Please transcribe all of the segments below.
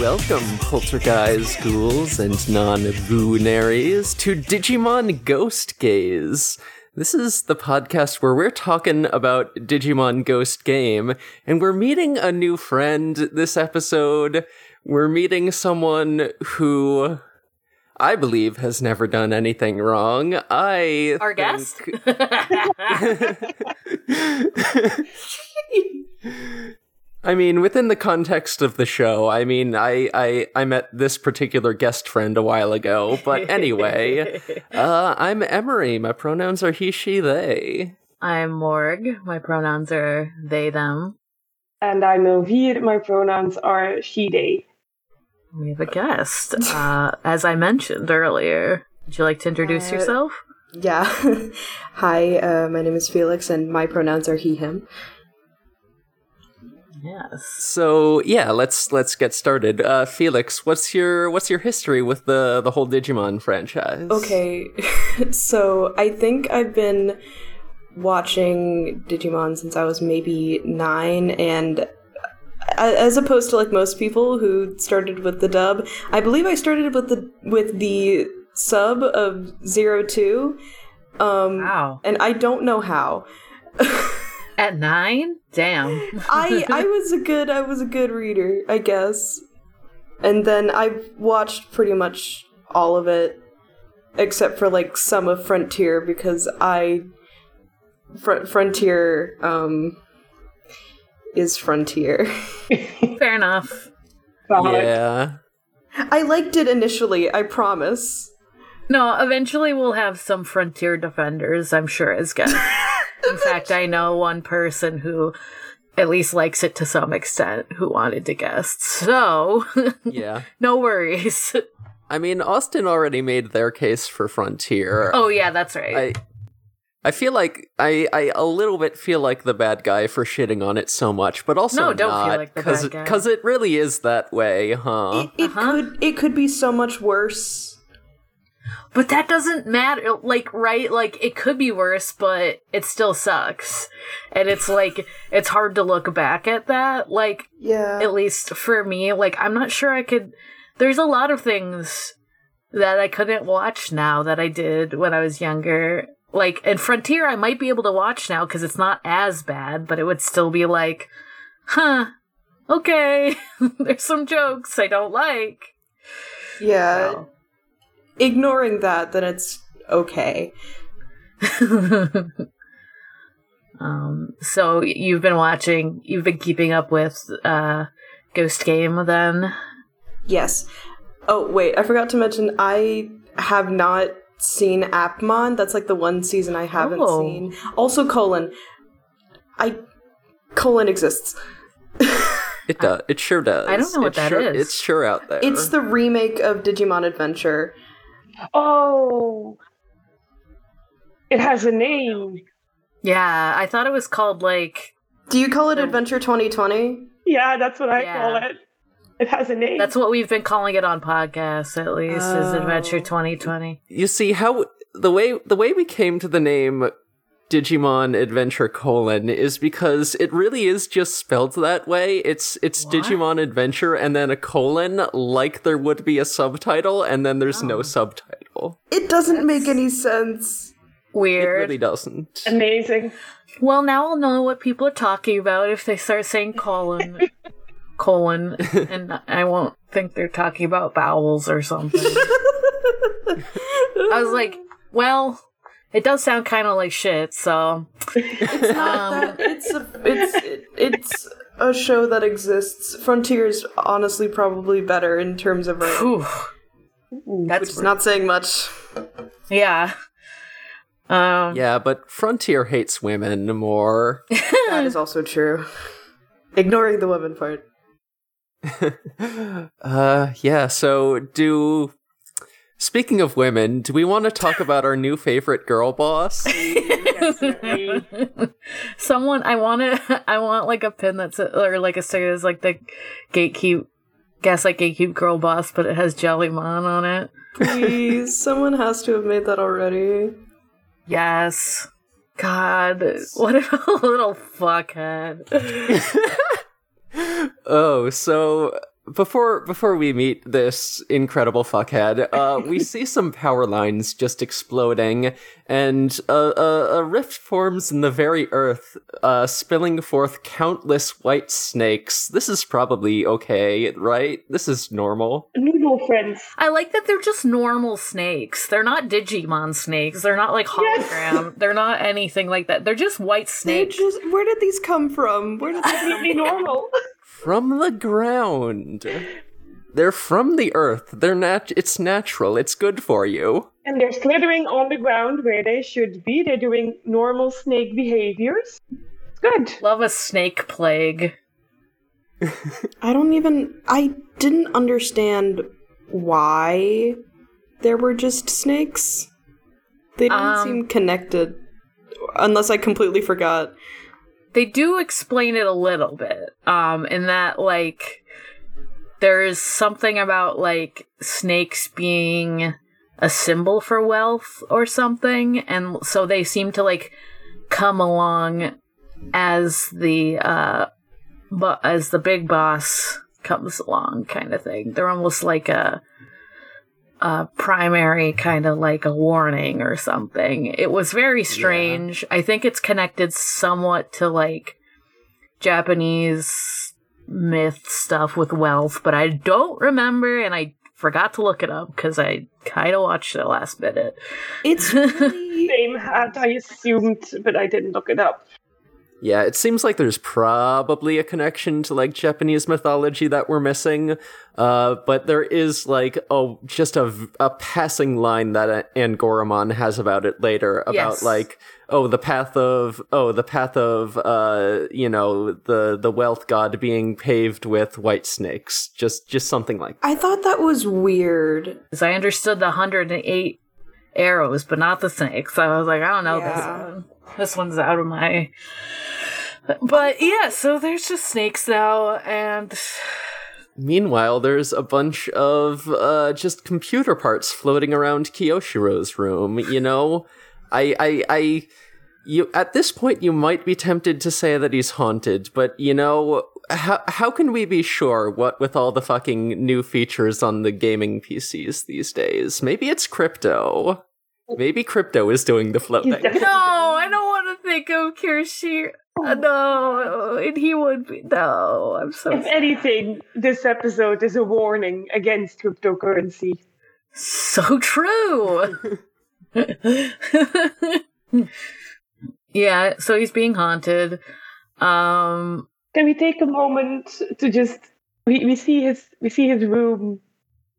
Welcome, poltergeist ghouls and non-lunaries, to Digimon Ghost Gaze. This is the podcast where we're talking about Digimon Ghost Game, and we're meeting a new friend this episode. We're meeting someone who I believe has never done anything wrong. I Our guest? I mean, within the context of the show, I mean, I, I, I met this particular guest friend a while ago, but anyway, uh, I'm Emery. My pronouns are he, she, they. I'm Morg. My pronouns are they, them. And I'm Elvire. My pronouns are she, they. We have a guest. Uh, as I mentioned earlier, would you like to introduce Uh, yourself? Yeah. Hi, uh, my name is Felix, and my pronouns are he, him. Yes. So yeah, let's let's get started. Uh, Felix, what's your what's your history with the the whole Digimon franchise? Okay, so I think I've been watching Digimon since I was maybe nine, and as opposed to like most people who started with the dub, I believe I started with the with the sub of zero two. Um, Wow. and I don't know how. At nine? Damn. I I was a good I was a good reader, I guess. And then I've watched pretty much all of it except for like some of Frontier because I Fr- Frontier um is Frontier. Fair enough. Valid. Yeah. I liked it initially, I promise. No, eventually we'll have some frontier defenders, I'm sure, as guests. In fact, I know one person who at least likes it to some extent who wanted to guest. So, Yeah. no worries. I mean, Austin already made their case for Frontier. Oh, yeah, that's right. I I feel like I, I a little bit feel like the bad guy for shitting on it so much, but also No, don't feel like the cause, bad guy. Cause it really is that way, huh? It, it Uh-huh. could it could be so much worse. But that doesn't matter. Like, right? Like, it could be worse, but it still sucks. And it's like, it's hard to look back at that. Like, Yeah. at least for me, like, I'm not sure I could. There's a lot of things that I couldn't watch now that I did when I was younger. Like, in Frontier, I might be able to watch now because it's not as bad, but it would still be like, huh, okay, there's some jokes I don't like. yeah. So. Ignoring that, then it's okay. um, so you've been watching, you've been keeping up with uh, Ghost Game then? Yes. Oh, wait, I forgot to mention I have not seen Appmon. That's like the one season I haven't Oh. seen. Also, colon. I. colon exists. It does. It sure does. I don't know what it's that sure, is. It's sure out there. It's the remake of Digimon Adventure. Oh. It has a name. Yeah, I thought it was called like Do you call it Adventure 2020? Yeah, that's what I Yeah. call it. It has a name. that's what we've been calling it on podcasts at least is Oh. Adventure 2020. you see how the way the way we came to the name Digimon Adventure colon is because it really is just spelled that way. It's it's What? Digimon Adventure and then a colon, like there would be a subtitle, and then there's Oh. no subtitle. It doesn't make any sense. Weird. It really doesn't. Amazing. Well, now I'll know what people are talking about if they start saying colon, colon, and I won't think they're talking about bowels or something. I was like, well, it does sound kind of like shit, so It's not Um, that. It's a, it's it, it's a show that exists. Frontier's honestly probably better in terms of writing, whew, that's which is not saying much. yeah. Um, Yeah, but Frontier hates women more. That is also true. Ignoring the women part. uh yeah, so do Speaking of women, do we want to talk about our new favorite girl boss? Someone, I want to, I want like a pin that's or like a sticker that's like the gatekeep, gaslight gatekeep girl boss, but it has Jellymon on it. Please, someone has to have made that already. Yes. God, what a little fuckhead. oh, so before before we meet this incredible fuckhead, uh, we see some power lines just exploding, and a, a, a rift forms in the very earth, uh, spilling forth countless white snakes. This is probably okay, right? This is normal. Noodle friends. I like that they're just normal snakes. They're not Digimon snakes. They're not like hologram. They're not anything like that. They're just white They snakes. just, where did these come from? Where did they come Completely normal. From the ground. They're from the earth. They're nat- it's natural. It's good for you. And they're slithering on the ground where they should be. They're doing normal snake behaviors. It's good. Love a snake plague. I don't even. I didn't understand why there were just snakes. They didn't Um, seem connected, unless I completely forgot. They do explain it a little bit. Um, in that like there's something about like snakes being a symbol for wealth or something, and so they seem to like come along as the uh but as the big boss comes along kind of thing. They're almost like a a primary kind of like a warning or something. It was very strange. I think it's connected somewhat to like Japanese myth stuff with wealth, but I don't remember and I forgot to look it up because I kind of watched it last minute. It's really. Same hat, I assumed, but I didn't look it up. Yeah, it seems like there's probably a connection to like Japanese mythology that we're missing. Uh, but there is like oh, just a, a passing line that Angoramon has about it later about Yes. like oh the path of oh the path of uh you know the the wealth god being paved with white snakes just just something like I thought that was weird. Because I understood the 108 arrows, but not the snakes. I was like, I don't know Yeah. this one. This one's out of my. But yeah, so there's just snakes now, and Meanwhile, there's a bunch of uh, just computer parts floating around Kiyoshiro's room. You know, I, I, I, you at this point you might be tempted to say that he's haunted, but you know, how how can we be sure? What with all the fucking new features on the gaming PCs these days? Maybe it's crypto. Maybe crypto is doing the floating. no, I don't want to think of Kirshi. Uh, no, and he would be. No, I'm so If anything, this episode is a warning against cryptocurrency. So true. yeah, so he's being haunted. Um Can we take a moment to just we, we see his we see his room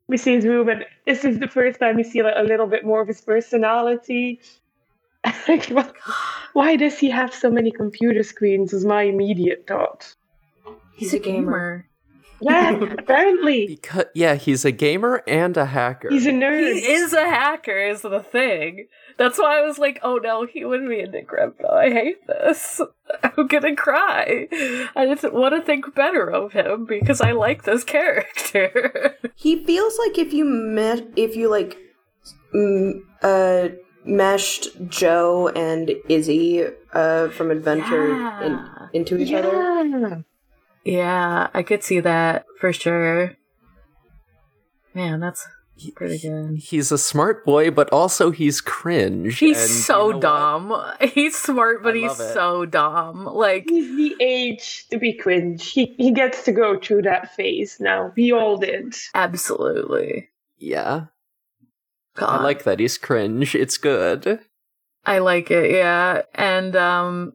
we see his room and this is the first time we see like, a little bit more of his personality. Like, what- Why does he have so many computer screens? Is my immediate thought. He's a gamer. Yeah, apparently Because, yeah, he's a gamer and a hacker. he's a nerd. he is a hacker is the thing. That's why I was like, oh no, he wouldn't be a into crypto. I hate this. I'm gonna cry. I just want to think better of him because I like this character. He feels like if you met, if you like, m- uh, meshed Joe and Izzy, uh, from Adventure in, into each other. Yeah. yeah, I could see that for sure. Man, that's pretty good. He's a smart boy, but also he's cringe. He's and so you know what? dumb. He's smart, but he's it. so dumb. Like, He's the age to be cringe. He he gets to go through that phase now. We all did. absolutely. Yeah, God. I like that he's cringe. It's good. I like it, yeah. And um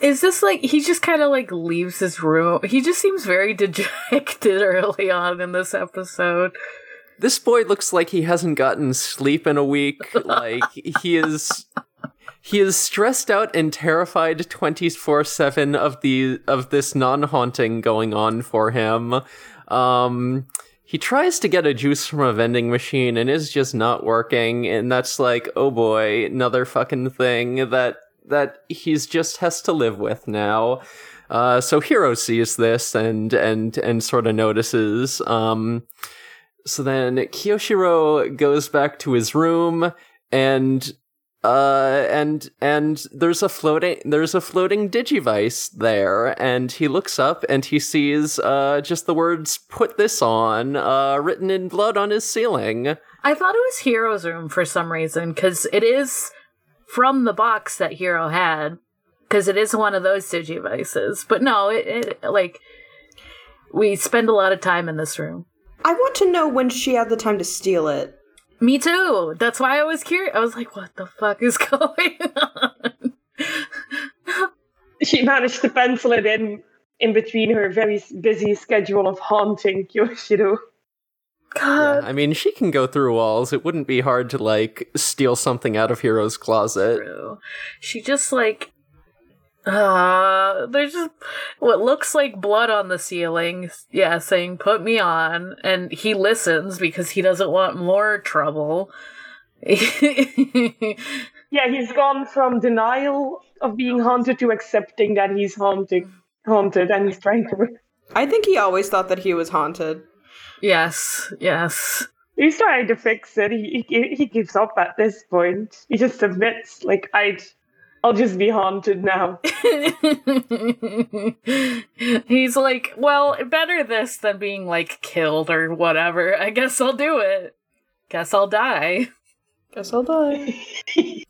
is this like he just kind of like leaves his room? He just seems very dejected early on in this episode. This boy looks like he hasn't gotten sleep in a week. Like he is he is stressed out and terrified 24/7 of the of this non-haunting going on for him. Um he tries to get a juice from a vending machine and is just not working and that's like oh boy another fucking thing that that he's just has to live with now. Uh, so Hiro sees this and and and sort of notices. Um, so then Kiyoshiro goes back to his room and uh, and and there's a floating there's a floating digivice there, and he looks up and he sees uh, just the words "put this on" uh, written in blood on his ceiling. I thought it was Hiro's room for some reason because it is from the box that Hiro had because it is one of those digivices. But no, it, it like we spend a lot of time in this room. I want to know when she had the time to steal it. Me too. That's why I was curious. I was like, what the fuck is going on? She managed to pencil it in in between her very busy schedule of haunting Kiyoshiro. God. I mean, she can go through walls. It wouldn't be hard to like steal something out of Hiro's closet. True. She just like uh there's just what looks like blood on the ceiling. Yeah, saying put me on and he listens because he doesn't want more trouble. Yeah, he's gone from denial of being haunted to accepting that he's haunting, haunted, and he's trying to. I think he always thought that he was haunted. yes, yes. He's trying to fix it. He, he he gives up at this point. He just admits, like, I'd, I'll just be haunted now. He's like, well, better this than being like killed or whatever. I guess I'll do it. Guess I'll die. Guess I'll die.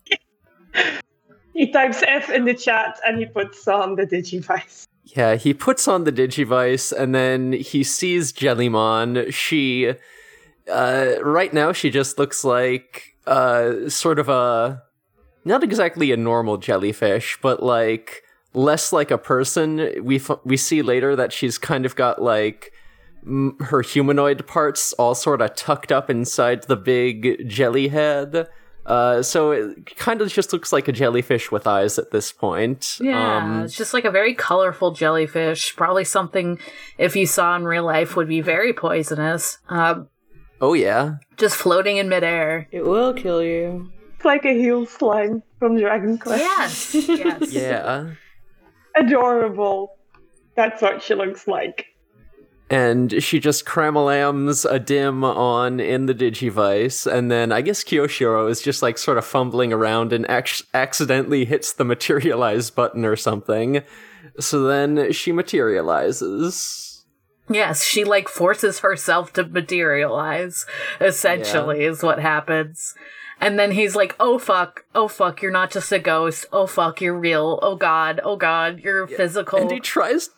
He types F in the chat and he puts on the digivice. Yeah, he puts on the digivice and then he sees Jellymon. She, uh, right now she just looks like, uh, sort of a, not exactly a normal jellyfish, but like less like a person. We f- we see later that she's kind of got like m- her humanoid parts all sort of tucked up inside the big jelly head. Uh, so it kind of just looks like a jellyfish with eyes at this point. Yeah, Um, it's just like a very colorful jellyfish. Probably something if you saw in real life would be very poisonous. Um, oh yeah. just floating in midair. It will kill you. It's like a heal slime from Dragon Quest. Yes, yes. Yeah. Adorable. That's what she looks like. and she just cramalams a dim on in the digivice and then i guess kiyoshiro is just like sort of fumbling around and ac- accidentally hits the materialize button or something so then she materializes Yes, she like forces herself to materialize, essentially, is what happens. And then he's like, oh fuck, oh fuck, you're not just a ghost. Oh fuck, you're real. Oh god, oh god, you're physical. and he tries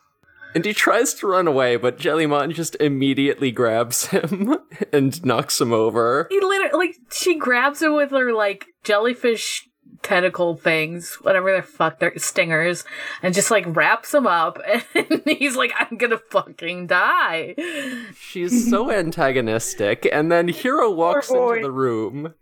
and he tries to run away but jellymon just immediately grabs him and knocks him over he literally, like, she grabs him with her, like, jellyfish tentacle things, whatever the fuck, they're stingers, and just, like, wraps him up. And he's like, I'm gonna fucking die. She's so antagonistic, and then Hiro walks into the room,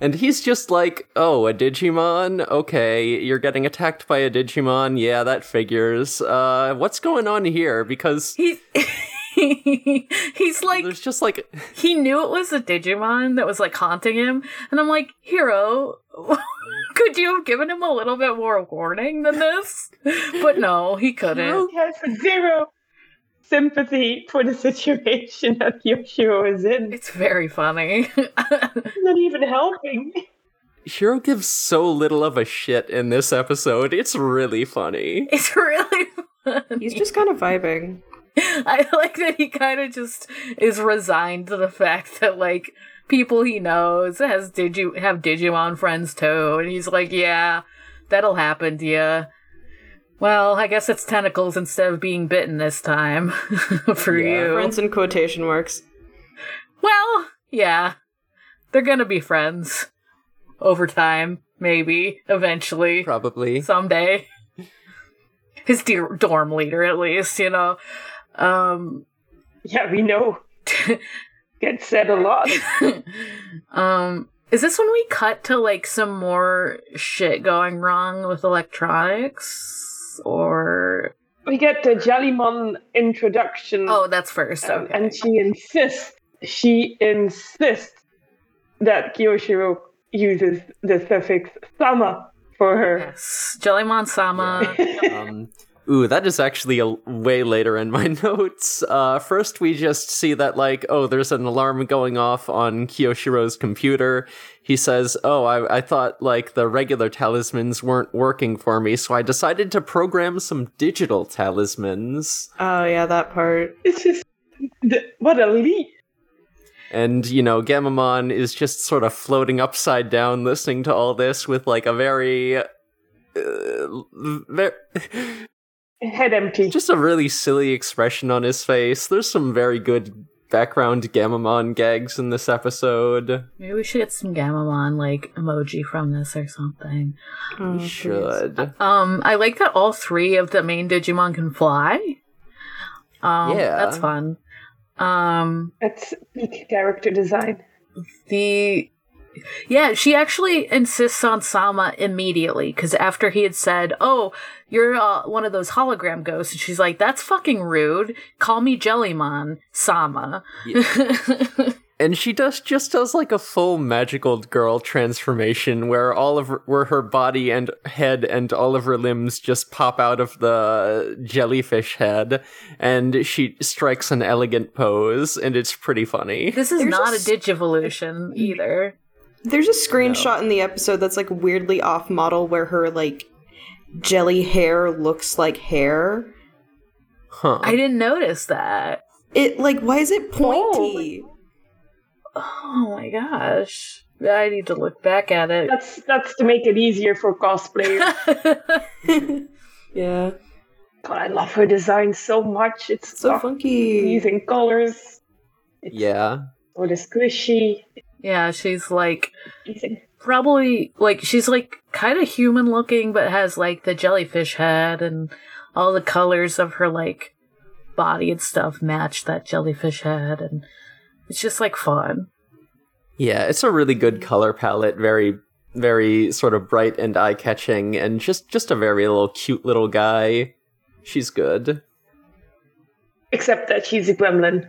and he's just like, "Oh, a Digimon? Okay, you're getting attacked by a Digimon. Yeah, that figures. Uh, what's going on here? Because He, he's like, there's just like, he knew it was a Digimon that was like haunting him, and I'm like, Hiro, could you have given him a little bit more warning than this? But no, he couldn't. He has zero sympathy for the situation that Yoshiro is in. It's very funny. not even helping. Hiro gives so little of a shit in this episode. It's really funny. it's really funny. He's just kind of vibing. I like that he kind of just is resigned to the fact that like people he knows has Digi have Digimon friends too, and he's like, yeah, that'll happen to you. Well, I guess it's tentacles instead of being bitten this time for you. Friends in quotation marks. Well, yeah, they're gonna be friends over time, maybe eventually, Probably. someday. His dear dorm leader, at least, you know. Um, Yeah, we know. Gets said a lot. um, is this when we cut to like some more shit going wrong with electronics? Or We get the Jellymon introduction. oh, that's first. um, and she insists, she insists that Kiyoshiro uses the suffix sama for her. yes, Jellymon Sama. Um, Ooh, that is actually a way later in my notes. Uh, first, we just see that, like, oh, there's an alarm going off on Kiyoshiro's computer. He says, oh, I, I thought, like, the regular talismans weren't working for me, so I decided to program some digital talismans. Oh yeah, that part. It's just what a leap. And, you know, Gammamon is just sort of floating upside down listening to all this with, like, a very. Uh, ver- Head empty. just a really silly expression on his face. There's some very good background Gammamon gags in this episode. Maybe we should get some Gammamon like emoji from this or something. Oh, We please. should. Um, I like that all three of the main Digimon can fly. Um, Yeah. that's fun. Um, That's peak character design. the yeah, she actually insists on Sama immediately because after he had said, "Oh, you're uh, one of those hologram ghosts," and she's like, "That's fucking rude. Call me Jellymon, Sama." And she does just does like a full magical girl transformation where all of her, where her body and head and all of her limbs just pop out of the jellyfish head and she strikes an elegant pose and it's pretty funny. this is There's not a a s- Digivolution either. There's a screenshot in the episode that's like weirdly off model where her like jelly hair looks like hair. Huh. I didn't notice that. It like why is it pointy? Oh my gosh. I need to look back at it. That's that's to make it easier for cosplayers. yeah, God, I love her design so much. It's so funky. Using colors yeah. or the squishy. Yeah, she's like Amazing. probably like she's like kind of human looking but has like the jellyfish head and all the colors of her like body and stuff match that jellyfish head and it's just like fun. Yeah, it's a really good color palette, very very sort of bright and eye-catching and just just a very little cute little guy. She's good. Except that she's a gremlin.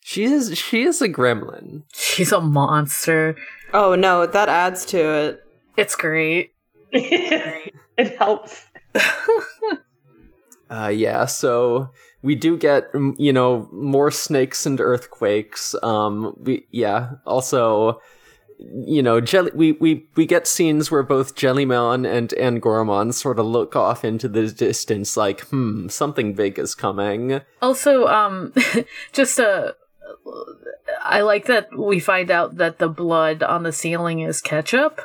She is she is a gremlin. She's a monster. Oh no, that adds to it. It's great. it helps. Uh, yeah, so we do get, you know, more snakes and earthquakes. Um, we, yeah, also, you know, jelly, we, we, we get scenes where both Jellymon and Angoramon sort of look off into the distance like, hmm, something big is coming. Also, um, just a. I like that we find out that the blood on the ceiling is ketchup,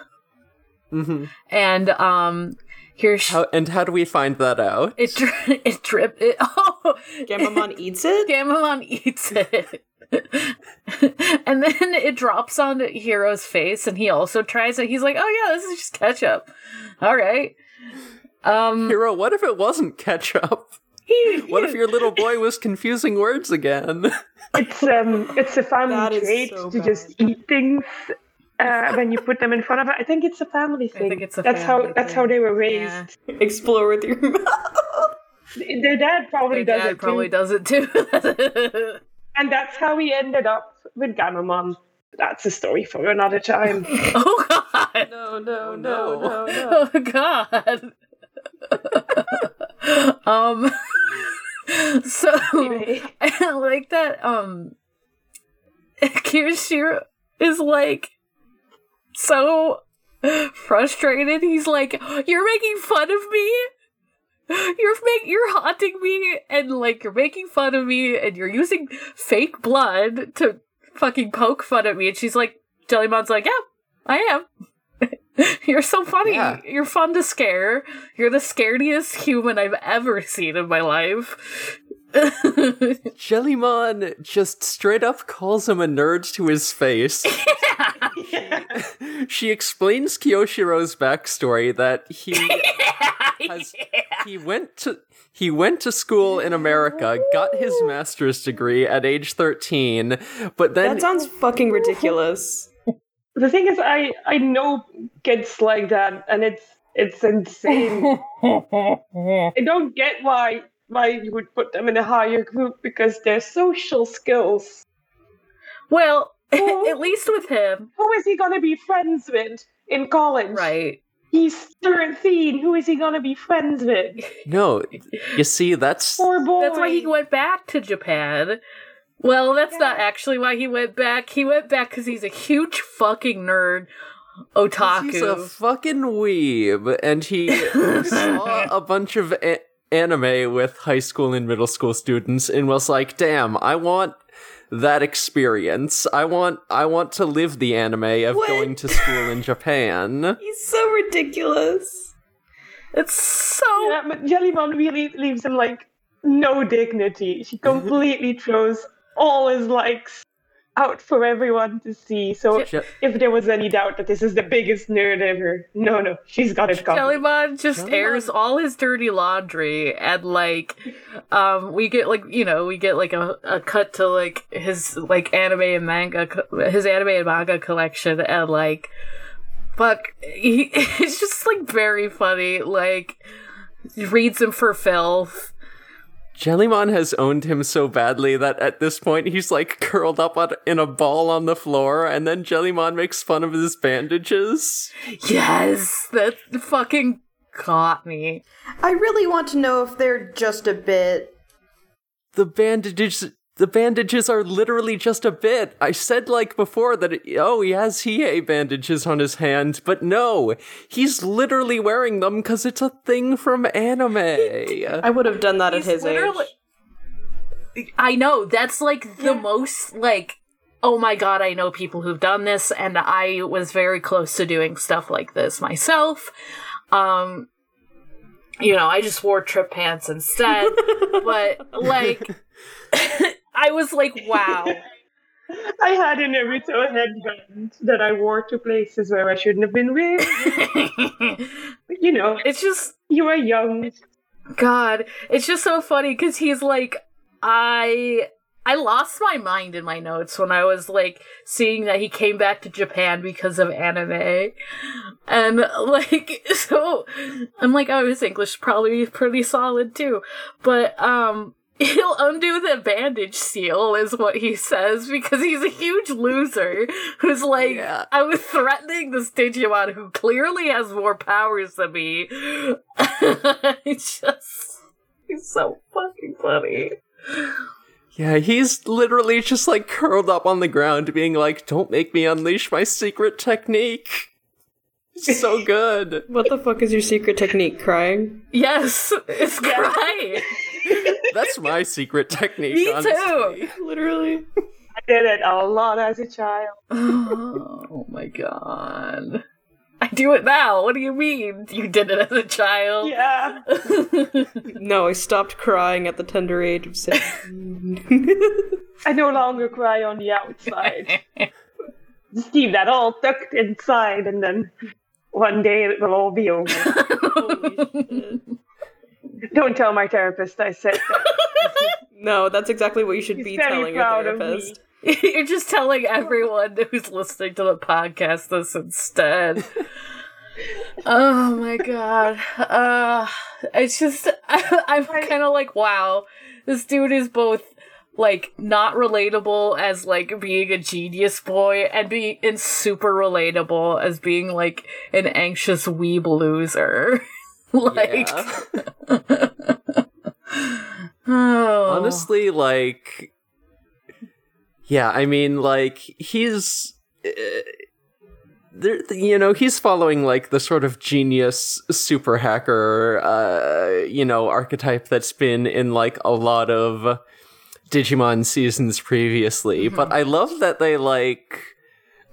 hmm and um, here's How, and how do we find that out? it. Dri- it drip. It oh, Gammamon eats it. Gammamon eats it. and then it drops on Hiro's face, and he also tries it. He's like, "Oh yeah, this is just ketchup." All right. Um, Hiro, what if it wasn't ketchup? He- What if your little boy was confusing words again? It's um, it's a family That is trait so to bad. just eat things uh, when you put them in front of it. I think it's a family I thing. think it's a that's family how that's how they were raised. Yeah. Explore with your mouth. Their dad probably Their does dad it probably too, does it too. and that's how we ended up with Gammamon. That's a story for another time. oh god. No, no, no, no, no, Oh god. um so I like that um Kiyoshiro is like so frustrated. He's like, You're making fun of me? You're make you're haunting me and like you're making fun of me and you're using fake blood to fucking poke fun at me and she's like Jellymon's like, Yeah, I am. You're so funny. Yeah. You're fun to scare. You're the scariest human I've ever seen in my life. Jellymon just straight up calls him a nerd to his face. Yeah, she explains Kiyoshiro's backstory that he has he went to he went to school in America, got his master's degree at age 13, but then That sounds fucking ridiculous. The thing is, I I know kids like that, and it's it's insane. I don't get why why you would put them in a higher group because their social skills. well, Oh. at least with him, Who is he gonna be friends with in college? right? He's 13. Who is he gonna be friends with? No, you see, that's Poor boy. That's why he went back to Japan. Well, that's not actually why he went back. He went back because he's a huge fucking nerd. Otaku. he's a fucking weeb, and he saw a bunch of a- anime with high school and middle school students, and was like, "Damn, I want." That experience. I want I want to live the anime of What? going to school in Japan. He's so ridiculous. it's so. Yeah, but Jellymon really leaves him like no dignity. She completely throws all his likes out for everyone to see. So Je- if there was any doubt that this is the biggest nerd ever, no, no, she's got it covered. Jellymon just Jellymon- airs all his dirty laundry and like um we get like you know we get like a, a cut to like his like anime and manga co- his anime and manga collection and like fuck he, it's just like very funny like reads them for filth Jellymon has owned him so badly that at this point he's like curled up on, in a ball on the floor, and then Jellymon makes fun of his bandages. yes that fucking got me I really want to know if they're just a bit. The bandages, the bandages are literally just a bit. I said like before that, it, oh, he has Hiei bandages on his hand, but no, he's literally wearing them because it's a thing from anime. I would have done that at his literally- age. I know that's like the most like oh my god I know people who've done this and I was very close to doing stuff like this myself um you know I just wore trip pants instead but like I was like wow I had an Naruto headband that I wore to places where I shouldn't have been with. you know, it's just you are young. God, it's just so funny because he's like, I I lost my mind in my notes when I was like seeing that he came back to Japan because of anime, and like so, I'm like, oh, his English is probably pretty solid too, but um. He'll undo the bandage seal, is what he says, because he's a huge loser who's like, Yeah. I was threatening this Digimon who clearly has more powers than me. it's just, he's so fucking funny. Yeah, he's literally just like curled up on the ground, being like, "Don't make me unleash my secret technique." So good. What the fuck is your secret technique? Crying? Yes, it's crying. That's my secret technique. Me honestly. too. Literally. I did it a lot as a child. Oh my god. I do it now. What do you mean? You did it as a child? Yeah. No, I stopped crying at the tender age of six. I no longer cry on the outside. Just keep that all tucked inside and then one day it will all be over. Don't tell my therapist I said that. no, that's exactly what you should He's be telling your therapist. You're just telling everyone who's listening to the podcast this instead. oh my god. Uh, it's just, I'm kind of like, wow, this dude is both like not relatable as like being a genius boy and being and super relatable as being like an anxious weeb loser. like, oh. Honestly, like, yeah, I mean, like, he's. Uh, there, you know, he's following like the sort of genius super hacker, uh, you know, archetype that's been in like a lot of Digimon seasons previously. But I love that they like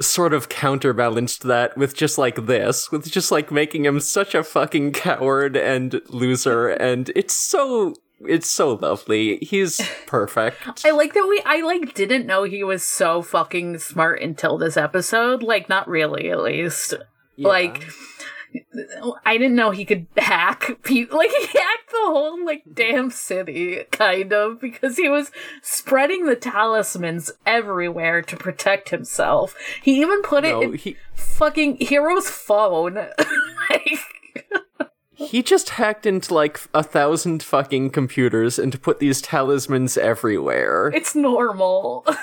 sort of counterbalanced that with just like this, with just like making him such a fucking coward and loser, and it's so it's so lovely. He's perfect. I like that we I like didn't know he was so fucking smart until this episode. Like not really at least. Like I didn't know he could hack people. Like he hacked the whole like damn city kind of because he was spreading the talismans everywhere to protect himself. He even put it no, in he fucking Hiro's phone. like he just hacked into like a thousand fucking computers and to put these talismans everywhere. it's normal.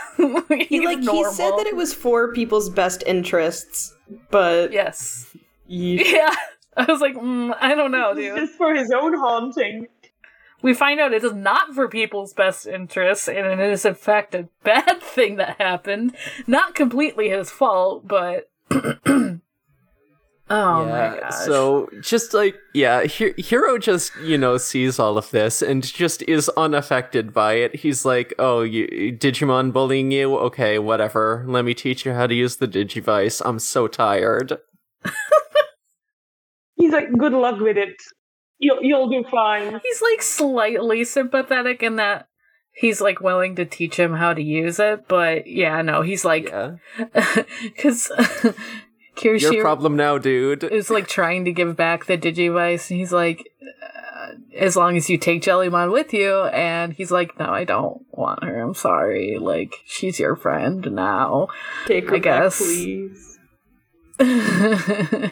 He He's like he said that it was for people's best interests, but Yes. Ye- Yeah. I was like, mm, I don't know, It's dude. just for his own haunting. We find out it is not for people's best interests, and it is in fact a bad thing that happened. Not completely his fault, but oh my gosh. So just like yeah, Hi- Hiro just you know sees all of this and just is unaffected by it. He's like, "Oh, you, Digimon bullying you? Okay, whatever. Let me teach you how to use the Digivice. I'm so tired." He's like, good luck with it. You'll you'll do fine. he's like slightly sympathetic in that he's like willing to teach him how to use it, but yeah, no, he's like Yeah, because your problem now, dude. is like trying to give back the Digivice, and he's like, uh, as long as you take Jellymon with you, and he's like, no, I don't want her. I'm sorry. Like she's your friend now. Take her I back, guess. please. and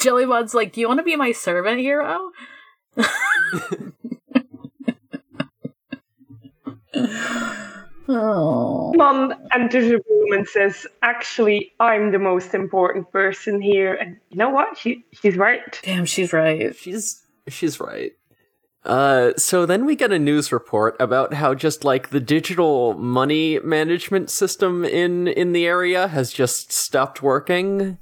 Jellymon's like, "Do you want to be my servant, hiro?" oh, Mom enters the room and says, "Actually, I'm the most important person here." And you know what? She she's right. damn, she's right. She's she's right. Uh, so then we get a news report about how just like the digital money management system in in the area has just stopped working.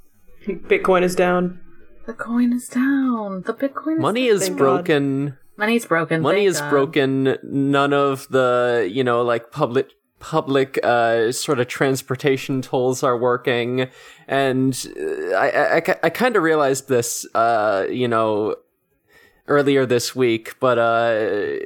Bitcoin is down. The coin is down. The Bitcoin is Money is Thank God. broken. money's broken. Money is God. broken. None of the you know like public public uh sort of transportation tolls are working and uh, i i, I, I kind of realized this uh you know earlier this week but uh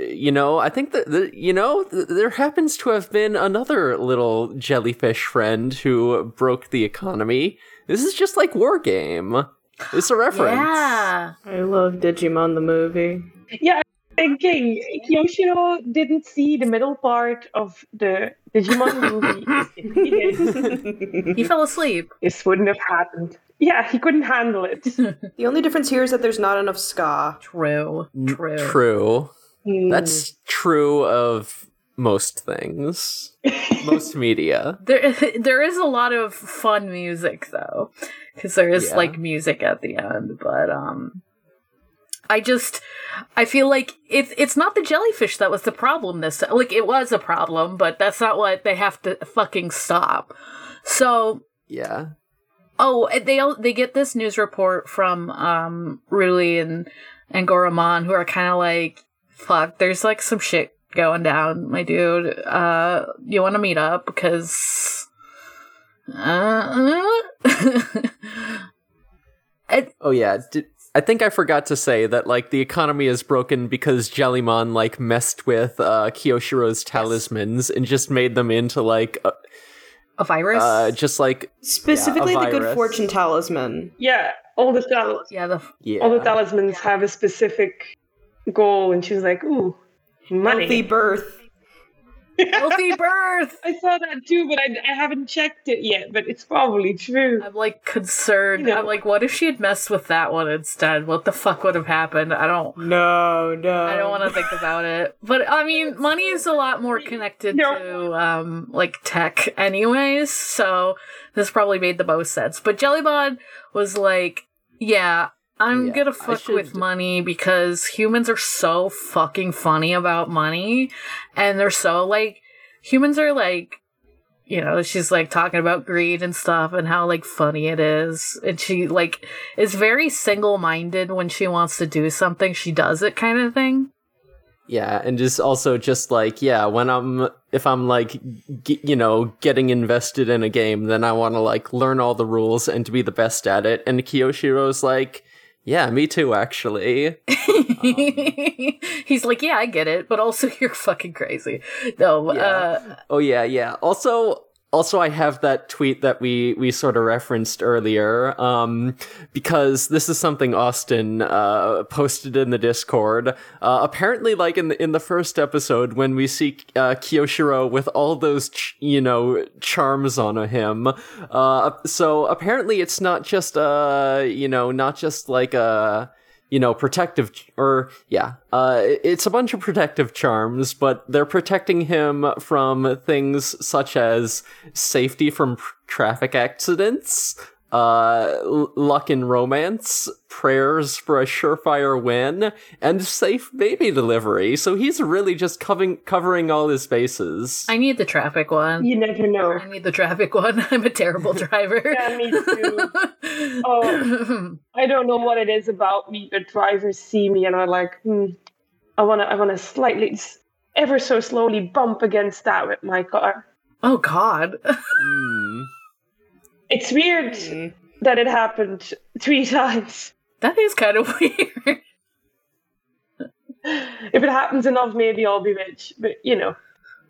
you know i think that the, you know th- there happens to have been another little jellyfish friend who broke the economy this is just like war game it's a reference Yeah. I love Digimon the movie. Yeah, I'm thinking Yoshiro didn't see the middle part of the Digimon movie. He He fell asleep. this wouldn't have happened. Yeah, he couldn't handle it. The only difference here is that there's not enough ska. True. True. true Hmm. That's true of most things, most media. There, there is a lot of fun music though, because there is Yeah. like music at the end. But um, I just, I feel like it's it's not the jellyfish that was the problem. This like it was a problem, but that's not what they have to fucking stop. So Yeah. Oh, they al- they get this news report from um Ruli and and Goramon who are kind of like, "Fuck, there's like some shit going down, my dude. Uh, you want to meet up because." Uh, it, Oh yeah. Did, I think I forgot to say that like the economy is broken because Jellymon like messed with uh Kiyoshiro's talismans and just made them into like uh, a virus. uh just like Specifically, Yeah, a the Good. Fortune Talisman. yeah, all the tal- yeah, the yeah. all the talismans have a specific goal, and she was like, "Ooh, money." Healthy birth. Healthy birth. I saw that too, but I, I haven't checked it yet. But it's probably true. I'm like concerned. You know. I'm like, what if she had messed with that one instead? What the fuck would have happened? I don't. No, no. I don't want to think about it. But I mean, money is a lot more connected No. to um like tech anyways, so this probably made the most sense. But Jellymon was like, yeah, I'm Yeah, gonna fuck with money because humans are so fucking funny about money and they're so like humans are like you know, she's like talking about greed and stuff and how like funny it is. And she like is very single minded when she wants to do something, she does it kind of thing. Yeah, and just also just like yeah, when I'm if I'm like g- you know getting invested in a game, then I want to like learn all the rules and to be the best at it. And Kiyoshiro's like, yeah, me too, actually. He's like, yeah, I get it, but also you're fucking crazy. No, uh, Oh yeah, yeah. Also, also I have that tweet that we we sort of referenced earlier, um, because this is something Austin uh, posted in the Discord. Uh, apparently, like in the in the first episode, when we see uh, Kiyoshiro with all those ch- you know charms on him, uh, so apparently it's not just uh you know not just like a you know, protective, or yeah, uh, it's a bunch of protective charms, but they're protecting him from things such as safety from tr- traffic accidents, uh, luck in romance, prayers for a surefire win, and safe baby delivery. So he's really just covering covering all his bases. I need the traffic one. You never know. I need the traffic one. I'm a terrible driver. Yeah, me too. Oh, I don't know what it is about me, but drivers see me and are like, hmm, I wanna, I wanna slightly, ever so slowly bump against that with my car. oh God. Hmm. It's weird that it happened three times. That is kind of weird. If it happens enough, maybe I'll be rich. But you know,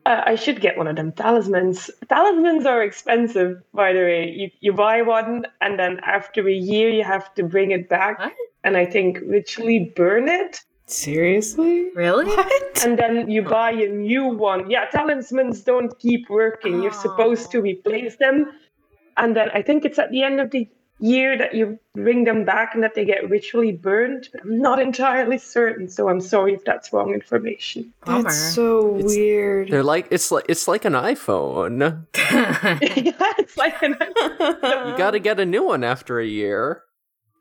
uh, I should get one of them talismans. Talismans are expensive, by the way. You you buy one, and then after a year, you have to bring it back, What? and I think ritually burn it. Seriously? Really? What? and then you buy a new one. Yeah, talismans don't keep working. You're supposed to replace them. And then I think it's at the end of the year that you bring them back and that they get ritually burned. But I'm not entirely certain, so I'm sorry if that's wrong information. Bummer. That's so It's- weird. They're like it's like it's like an iPhone. yeah, it's like an, iPhone. You got to get a new one after a year.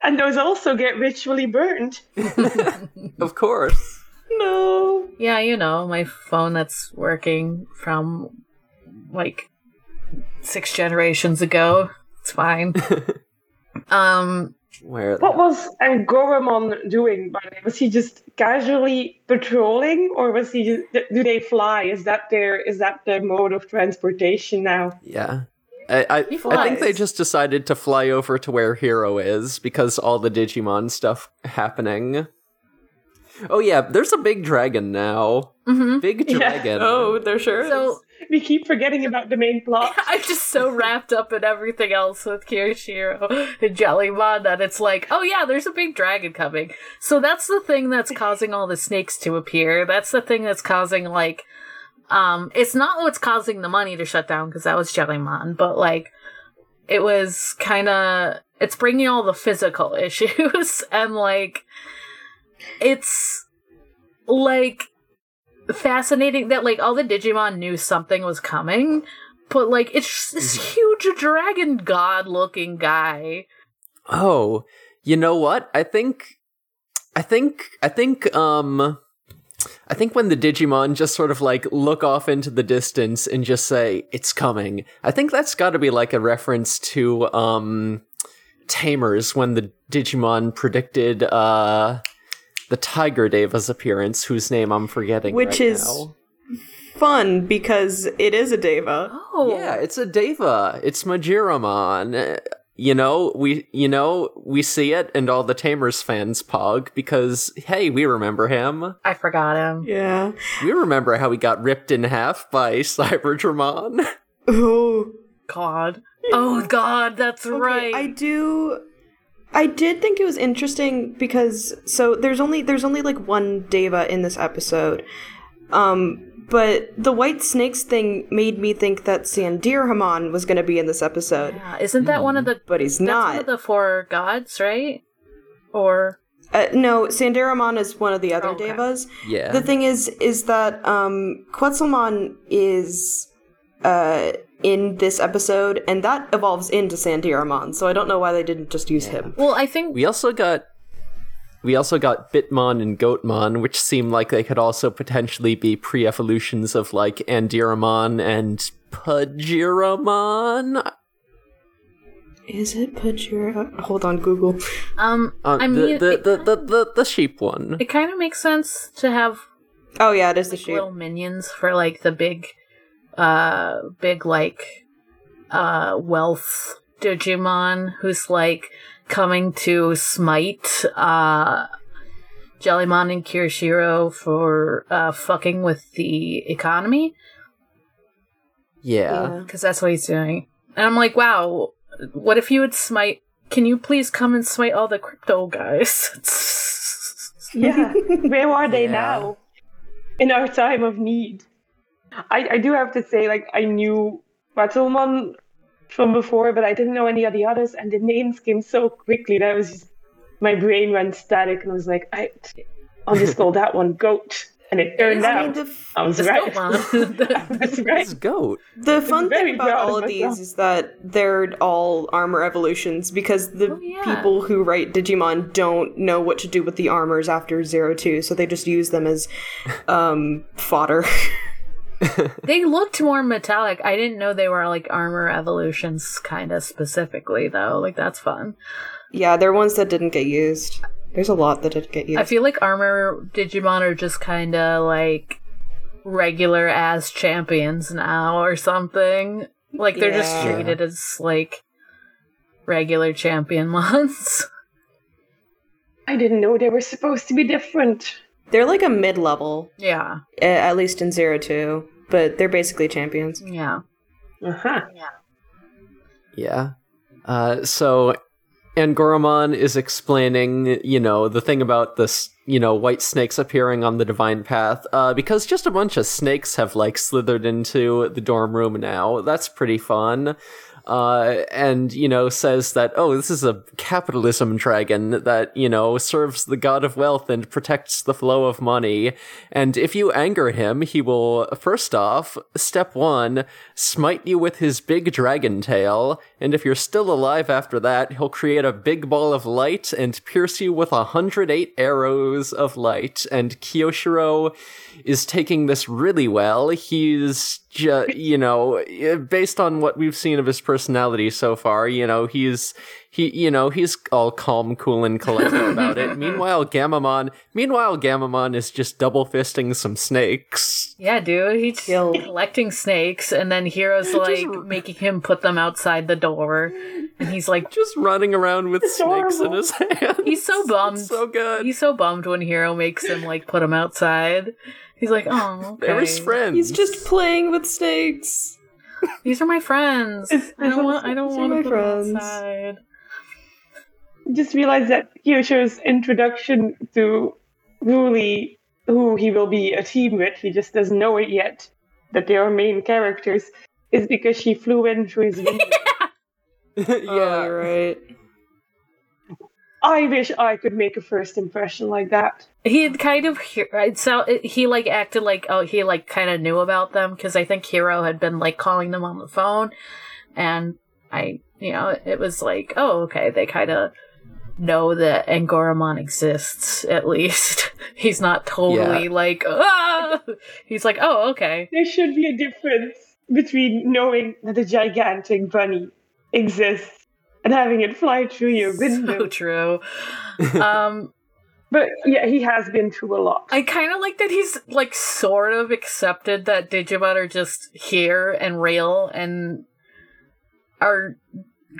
and those also get ritually burned. Of course. no. yeah, you know, my phone that's working from like six generations ago. It's fine. um, Where What was Angoramon doing? By the way, was he just casually patrolling, or was he? Just, do they fly? Is that their is that their mode of transportation now? Yeah. I, I, I think they just decided to fly over to where Hiro is because all the Digimon stuff happening. Oh yeah, there's a big dragon now. mhm. Big Yeah. dragon. Oh, there sure so We keep forgetting about the main plot. I'm just so wrapped up in everything else with Kiyoshiro and Jellymon that it's like, oh yeah, there's a big dragon coming. So that's the thing that's causing all the snakes to appear. That's the thing that's causing like, um, it's not what's causing the money to shut down because that was Jellymon, but like, it was kind of it's bringing all the physical issues and like, it's like fascinating that like all the Digimon knew something was coming, but like it's just this huge dragon god looking guy. Oh, you know what? I think, I think, I think, um, I think when the Digimon just sort of like look off into the distance and just say, it's coming, I think that's gotta be like a reference to, um, Tamers when the Digimon predicted, uh, the Tiger Deva's appearance, whose name I'm forgetting. Which right is- now. Fun because it is a Deva. Oh, Yeah, it's a Deva. It's Majiramon. You know, we you know, we see it and all the Tamers fans pog because hey, we remember him. I forgot him. Yeah. We remember how he got ripped in half by Cyberdramon. Oh. God. Oh God, that's Okay, right. I do. I did think it was interesting because so there's only there's only like one Deva in this episode, um, but the white snakes thing made me think that Sandiramon was going to be in this episode, Yeah, isn't that one of the? but he's That's one not. of the four gods, right? Or uh, no, Sandiramon is one of the other Okay. Devas. yeah. The thing is, is that um, Quetzalmon is uh, in this episode, and that evolves into Sandiramon. So I don't know why they didn't just use him. well, I think we also got we also got Bitmon and Goatmon, which seem like they could also potentially be pre-evolutions of like Andiramon and Pajiramon. Is it Pajira? Hold on, Google. um, Uh, I the, mean, the, it, the, the, the, the sheep one. it kind of makes sense to have Oh yeah, it is the sheep. little minions for like the big uh big like uh wealth digimon who's like coming to smite uh Jellymon and Kiyoshiro for uh fucking with the economy Yeah. because that's what he's doing. And I'm like, wow, what if you would smite? Can you please come and smite all the crypto guys? Yeah, where are they Yeah. now? In our time of need. I, I do have to say, like, I knew Battlemon from before, but I didn't know any of the others, and the names came so quickly that I was just, my brain went static, and I was like, I, I'll just call that one Goat. And it turned I mean, out the, f- I was The right. Scout I was right. This goat. the fun thing about all of of these is that they're all armor evolutions because the Oh, yeah. people who write Digimon don't know what to do with the armors after Zero Two, so they just use them as um, fodder. they looked more metallic. I didn't know they were like armor evolutions, kind of specifically though. Like that's fun. yeah, they're ones that didn't get used. There's a lot that didn't get used. I feel like armor Digimon are just kind of like regular as champions now or something. Like they're just treated as like regular champion mons. I didn't know they were supposed to be different. they're like a mid level, yeah, at least in Zero Two, but they're basically champions. yeah. Uh-huh. Yeah. Uh, so Angoramon is explaining, you know, the thing about this, you know, white snakes appearing on the divine path, uh, because just a bunch of snakes have like slithered into the dorm room now. That's pretty fun. Uh, and, you know, says that, oh, this is a capitalism dragon that, you know, serves the god of wealth and protects the flow of money. And if you anger him, he will, first off, step one, smite you with his big dragon tail. And if you're still alive after that, he'll create a big ball of light and pierce you with 108 arrows of light. And Kiyoshiro is taking this really well. He's ju- you know, eh, based on what we've seen of his personality so far, you know, he's he, you know, he's all calm, cool, and collected about it. Meanwhile, Gammamon, meanwhile, Gammamon is just double fisting some snakes. Yeah, dude, he's Kill. collecting snakes, and then Hiro's like making him put them outside the door, and he's like, Just running around with snakes in his hands. He's so bummed. It's so good. he's so bummed when Hiro makes him like put him outside. He's like, oh, okay. They're his friends. He's just playing with snakes. These are my friends. I don't want. I don't These want to put them outside. Just realized that Kiyoshiro's introduction to Ruli, who he will be a team with, he just doesn't know it yet, that they are main characters, is because she flew in through his window. yeah. Oh, right. I wish I could make a first impression like that. He had kind of he- it so uh, he like acted like oh he like kind of knew about them because I think Hiro had been like calling them on the phone, and I you know it was like oh okay they kind of know that Angoramon exists at least. He's not totally like ah. He's like oh okay There should be a difference between knowing that a gigantic bunny exists and having it fly through your window. so true. Um, But yeah, he has been through a lot. I kind of like that he's like sort of accepted that Digimon are just here and real and are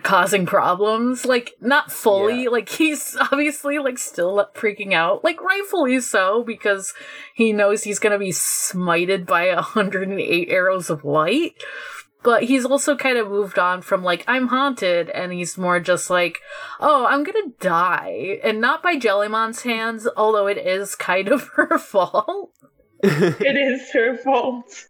causing problems. Like not fully. Yeah. Like he's obviously like still freaking out. Like rightfully so because he knows he's gonna be smited by 108 arrows of light. But he's also kind of moved on from like I'm haunted, and he's more just like, oh, I'm gonna die, and not by Jellymon's hands, although it is kind of her fault. it is her fault.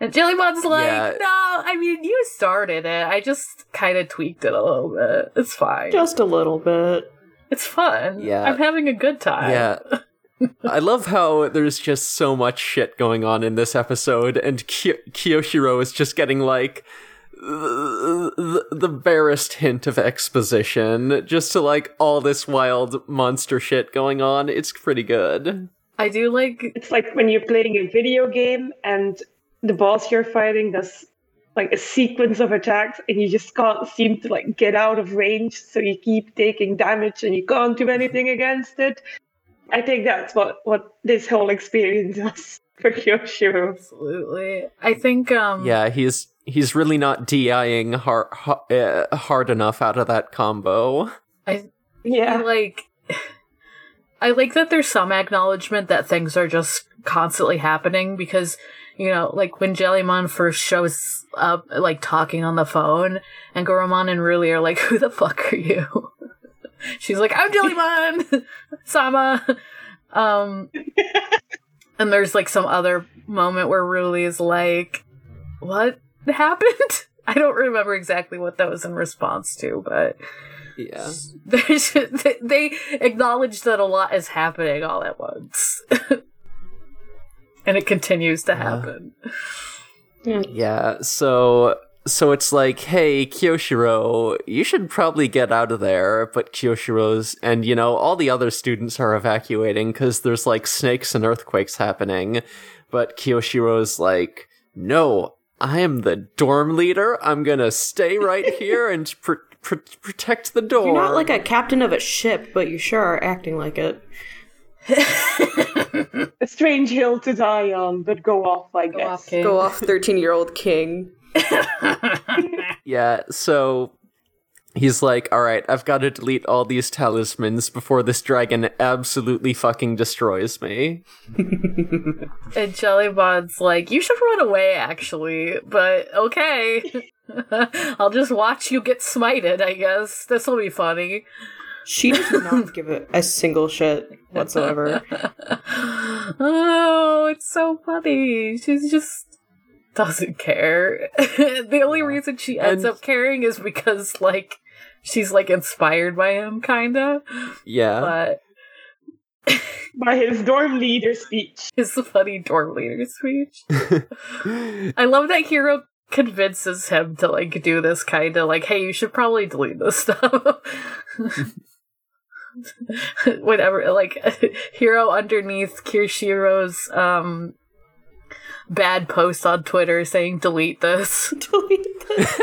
And Jellymon's like, Yeah. no, I mean you started it. I just kind of tweaked it a little bit. It's fine. Just a little bit. it's fun. Yeah. I'm having a good time. Yeah. I love how there's just so much shit going on in this episode, and Ki- Kiyoshiro is just getting like the, the, the barest hint of exposition, just to like all this wild monster shit going on. It's pretty good. I do like It's like when you're playing a video game and the boss you're fighting does like a sequence of attacks and you just can't seem to like get out of range, so you keep taking damage and you can't do anything against it. I think that's what what this whole experience was for Kiyoshiro. absolutely. I think um Yeah, he's he's really not DIing hard, uh, hard enough out of that combo. I Yeah. I like I like that there's some acknowledgement that things are just constantly happening because you know, like when Jellymon first shows up like talking on the phone and Goromon and Ruli are like, Who the fuck are you? She's like, I'm Jellymon Sama Um And there's like some other moment where Ruli is like, What happened? I don't remember exactly what that was in response to, but Yeah. there's they acknowledge that a lot is happening all at once. And it continues to happen. Yeah, so so it's like, hey, Kiyoshiro, you should probably get out of there. But Kiyoshiro's, and you know, all the other students are evacuating because there's like snakes and earthquakes happening. But Kiyoshiro's like, no, I am the dorm leader. I'm gonna stay right here and pr- pr- protect the dorm. You're not like a captain of a ship, but you sure are acting like it. A strange hill to die on, but go off, I Go guess. off, Go off, 13 year old king. Yeah, so he's like, all right, I've got to delete all these talismans before this dragon absolutely fucking destroys me. And Jellymon's like, you should run away, actually, but okay. I'll just watch you get smited, I guess. This will be funny. She does not give a, a single shit whatsoever. oh, it's so funny. She's just doesn't care. the only reason she ends And- up caring is because, like, she's, like, inspired by him, kinda. Yeah. But By his dorm leader speech. it's a funny dorm leader speech. I love that Hiro convinces him to like do this kind of like, hey, you should probably delete this stuff. Whatever, like Hiro underneath Kiyoshiro's um bad post on Twitter saying delete this. Delete this.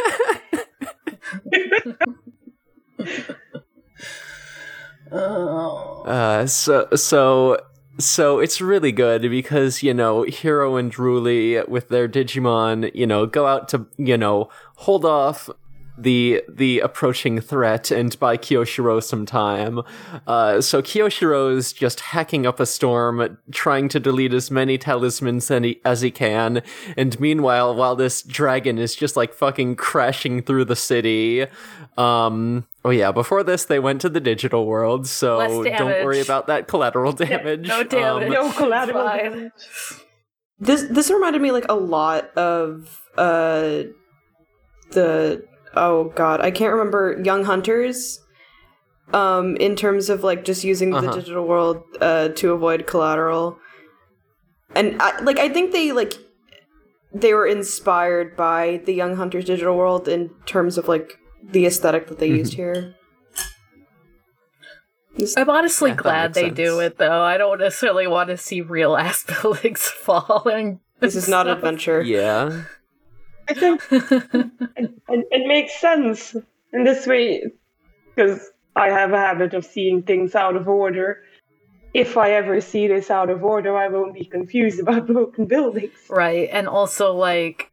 Oh. Uh, so so so it's really good because you know Hiro and Drooly with their Digimon, you know, go out to you know hold off the the approaching threat and buy Kiyoshiro some time. Uh, so Kiyoshiro's just hacking up a storm, trying to delete as many talismans as he, as he can, and meanwhile, while this dragon is just like fucking crashing through the city. Um, oh yeah, before this they went to the digital world, so don't worry about that collateral damage. no damage. Um, No collateral damage. This this reminded me like a lot of uh the oh god, I can't remember Young Hunters. Um, in terms of like just using the Uh-huh. digital world uh to avoid collateral. And I like I think they like they were inspired by the Young Hunters digital world in terms of like the aesthetic that they Mm-hmm. used here. I'm honestly Yeah, glad they sense. do it though. I don't necessarily want to see real ass buildings fall and This is not adventure. Yeah. I think and, and it makes sense in this way because I have a habit of seeing things out of order. If I ever see this out of order, I won't be confused about broken buildings. Right. And also like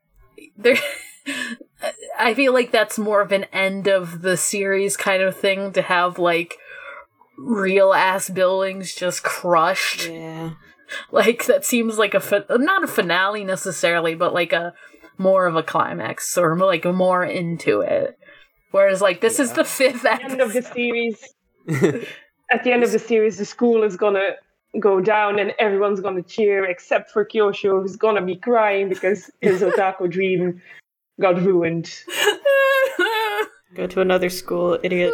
there I feel like that's more of an end of the series kind of thing to have like real ass buildings just crushed. Yeah. Like that seems like a fi- not a finale necessarily, but like a more of a climax or like more into it. Whereas like this is the fifth At the end of the series, at the end of the series, the school is gonna go down and everyone's gonna cheer except for Kiyoshiro, who's gonna be crying because his otaku dream got ruined. Go to another school, idiot.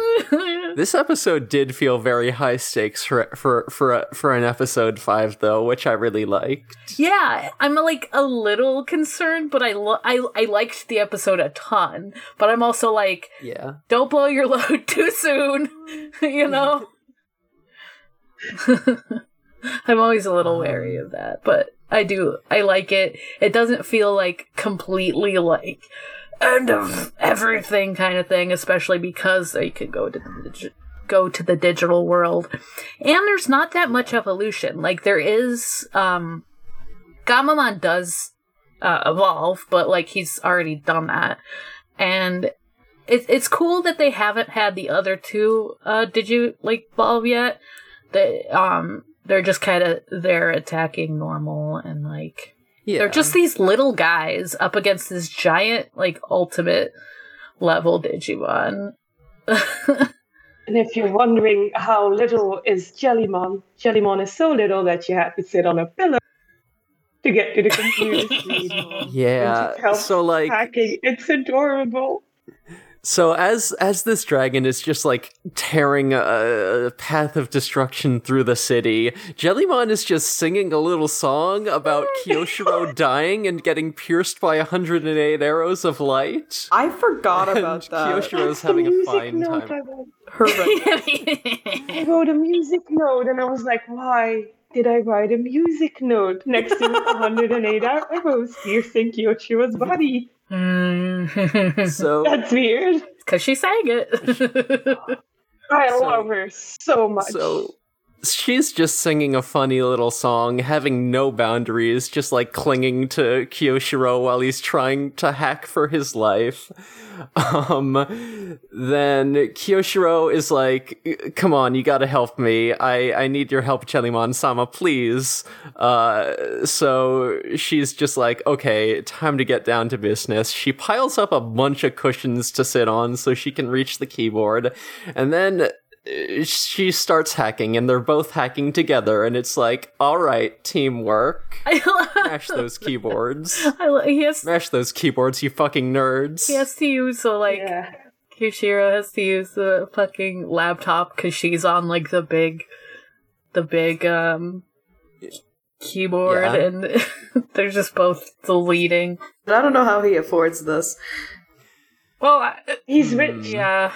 This episode did feel very high stakes for for for for an episode five though, which I really liked. Yeah, I'm like a little concerned, but I lo- I I liked the episode a ton. But I'm also like, Yeah. don't blow your load too soon, you know. I'm always a little wary um. of that, but I do I like it. It doesn't feel like completely like end of everything kind of thing, especially because they could go to the go to the digital world, and there's not that much evolution. Like there is, um, Gammamon does uh, evolve, but like he's already done that, and it's it's cool that they haven't had the other two uh digi like evolve yet. That um they're just kind of they're attacking normal and like Yeah. they're just these little guys up against this giant like ultimate level Digimon. And if you're wondering how little is Jellymon, Jellymon is so little that you have to sit on a pillow to get to the computer screen. Yeah. And to help So like Hacking, it's adorable. So as as this dragon is just like tearing a, a path of destruction through the city, Jellymon is just singing a little song about oh, Kiyoshiro dying and getting pierced by 108 arrows of light. I forgot And about that. Kiyoshiro's That's the having a music fine note time. I wrote. I wrote a music note and I was like, why did I write a music note next to 108 arrows piercing Kiyoshiro's body? Mm. So That's weird. Because she sang it. I So- love her so much. So she's just singing a funny little song, having no boundaries, just like clinging to Kiyoshiro while he's trying to hack for his life. Um, then Kiyoshiro is like, "Come on, you gotta help me. I I need your help, Jellymon-sama, please." Uh, so she's just like, "Okay, time to get down to business." She piles up a bunch of cushions to sit on so she can reach the keyboard, and then she starts hacking and they're both hacking together and it's like all right teamwork I love. smash those keyboards I lo- he has smash those keyboards you fucking nerds he has to use so like yeah. Kiyoshiro has to use the fucking laptop because she's on like the big, the big um keyboard, Yeah. and they're just both deleting. I don't know how he affords this. Well, I, He's rich. yeah,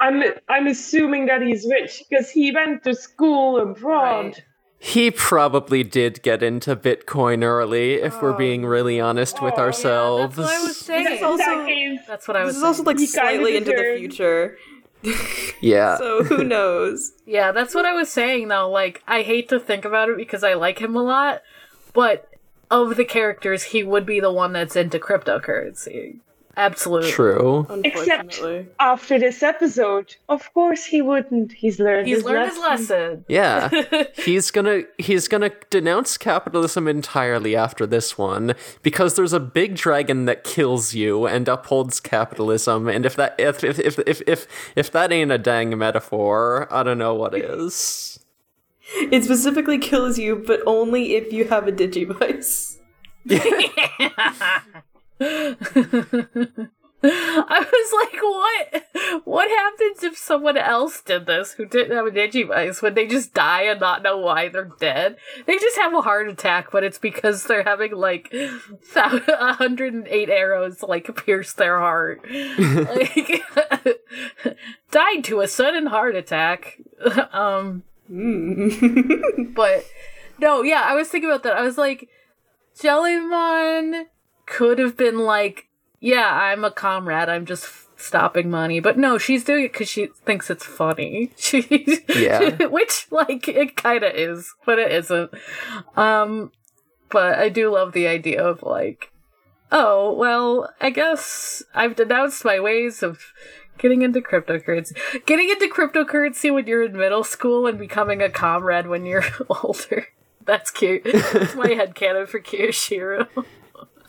I'm I'm assuming that he's rich because he went to school abroad. Right. he probably did get into bitcoin early if we're Oh. being really honest with Oh, yeah, ourselves that's what I was saying. That's also- case, That's what I was. This is also like He slightly into the future. yeah So who knows? Yeah, that's what I was saying though. Like, I hate to think about it because I like him a lot, but of the characters, he would be the one that's into cryptocurrency. Absolutely. true Except after this episode, of course he wouldn't. He's learned. He's his learned lesson. his lesson. yeah he's gonna he's gonna denounce capitalism entirely after this one because there's a big dragon that kills you and upholds capitalism and if that if if if if if, if that ain't a dang metaphor i don't know what is It specifically kills you, but only if you have a Digivice. I was like, what? What happens if someone else did this who didn't have a Digivice? Would they just die and not know why they're dead? They just have a heart attack, but it's because they're having like thou- 108 arrows like pierce their heart. like, died to a sudden heart attack. um, Mm. but no, yeah, I was thinking about that. I was like, Jellymon could have been like, yeah, I'm a comrade. I'm just stopping money. But no, she's doing it because she thinks it's funny. She, Yeah. which like it kind of is, but it isn't. Um, but I do love the idea of like, oh well, I guess I've denounced my ways of getting into cryptocurrency. Getting into cryptocurrency when you're in middle school and becoming a comrade when you're older. That's cute. That's my headcanon for Kiyoshiro.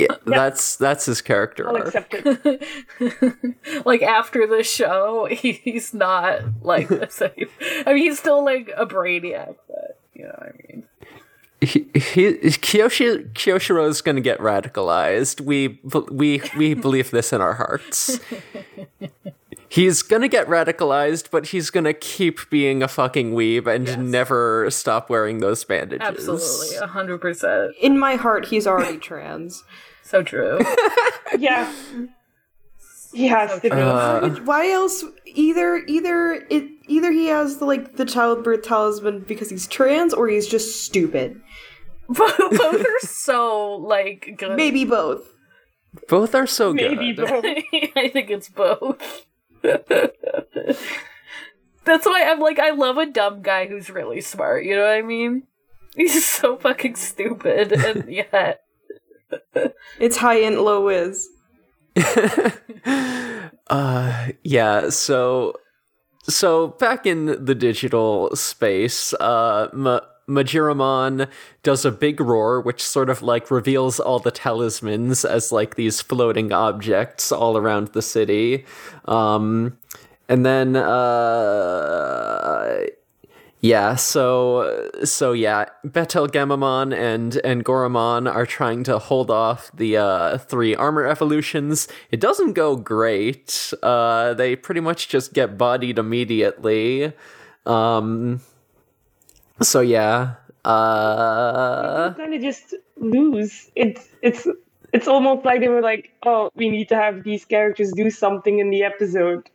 Yeah, that's that's his character I'll arc. accept it. like after the show, he, he's not like the same. I mean, he's still like a brainiac, but you know what I mean. he, he, Kyoshi, Kiyoshiro is going to get radicalized. We we we believe this in our hearts. He's going to get radicalized, but he's going to keep being a fucking weeb and Yes. never stop wearing those bandages. Absolutely, a hundred percent. In my heart, he's already trans. So true. Yeah. He has to be. Uh, Why else? Either either it either he has the, like the childbirth talisman because he's trans, or he's just stupid. Both both are so like good. Maybe both. both are so Maybe good. both. I think it's both. That's why I'm like, I love a dumb guy who's really smart. You know what I mean? He's so fucking stupid, and yet It's high int, low whiz. uh yeah so so back in the digital space uh Ma- Majiramon does a big roar which sort of like reveals all the talismans as like these floating objects all around the city um and then uh Yeah, so so yeah, BetelGammamon and and Goramon are trying to hold off the uh, three armor evolutions. It doesn't go great. Uh, they pretty much just get bodied immediately. Um, so yeah, uh, kind of just lose. It's it's it's almost like they were like, oh, we need to have these characters do something in the episode,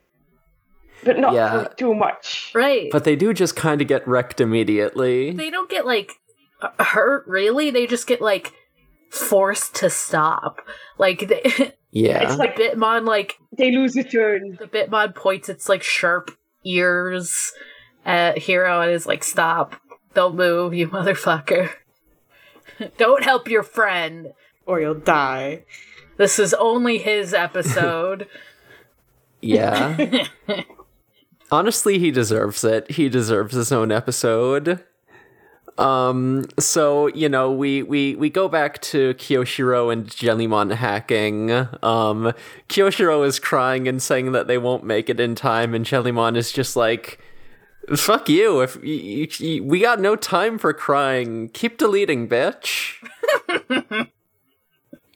but not Yeah. for too much. Right. but they do just kind of get wrecked immediately. they don't get like uh, hurt really. They just get like forced to stop. Like they, Yeah, It's like Bitmon like they lose a turn. the Bitmon points its like sharp ears at Hiro and is like, "Stop! Don't move, you motherfucker! don't help your friend. Or you'll die. This is only his episode." Yeah. Honestly, he deserves it. He deserves his own episode. Um, so, you know, we, we, we go back to Kiyoshiro and Jellymon hacking. Um, Kiyoshiro is crying and saying that they won't make it in time, and Jellymon is just like, fuck you. If y- y- y- we got no time for crying, keep deleting, bitch.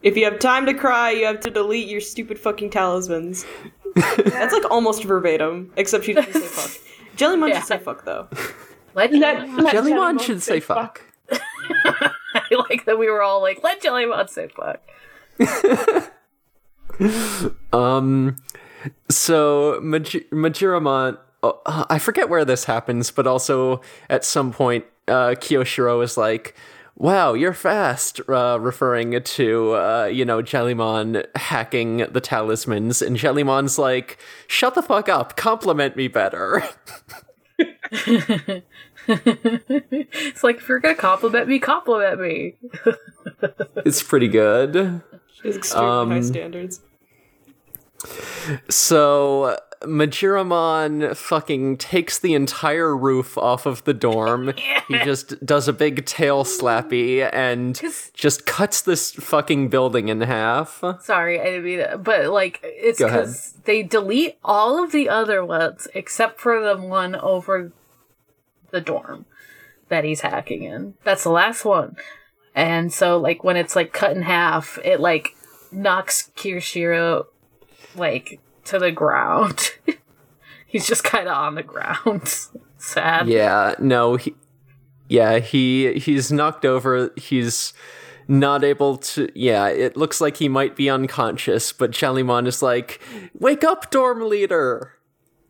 If you have time to cry, you have to delete your stupid fucking talismans. That's like almost verbatim, except she didn't say fuck. Jellymon Yeah. should say fuck though. Let, Let, let Jellymon should say fuck. I like that we were all like, "Let Jellymon say fuck." Um, so Maj- Majiramon, oh, uh, I forget where this happens, but also at some point, uh, Kiyoshiro is like, "Wow, you're fast," uh, referring to uh, you know Jellymon hacking the talismans, and Jellymon's like, "Shut the fuck up, compliment me better." It's like if you're gonna compliment me, compliment me. it's pretty good. She has extremely high Um, standards. So Majiramon fucking takes the entire roof off of the dorm. He just does a big tail slappy and just cuts this fucking building in half. Sorry, I didn't mean that. But like, it's because they delete all of the other ones except for the one over the dorm that he's hacking in. That's the last one. And so, like, when it's like cut in half, it like knocks Kiyoshiro like to the ground. he's just kind of on the ground. Sad. Yeah, no, he, yeah, he he's knocked over. He's not able to. Yeah, it looks like he might be unconscious, but Jellymon is like, "Wake up, dorm leader."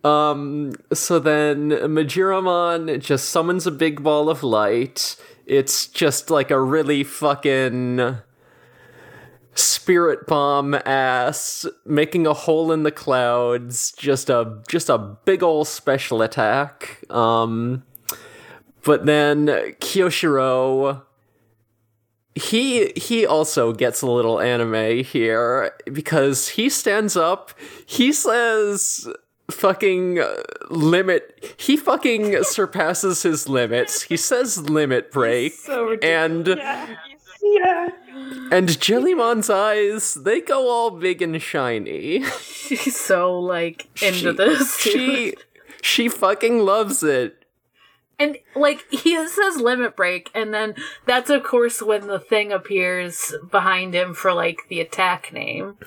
Um, so then Majiramon just summons a big ball of light. It's just like a really fucking spirit bomb ass making a hole in the clouds just a just a big ol' special attack um but then Kiyoshiro he he also gets a little anime here because he stands up he says fucking uh, limit he fucking surpasses his limits he says limit break So and Yeah. And Jellymon's eyes, they go all big and shiny. She's so like into She- this. She she fucking loves it. And like he says limit break, and then that's of course when the thing appears behind him for like the attack name,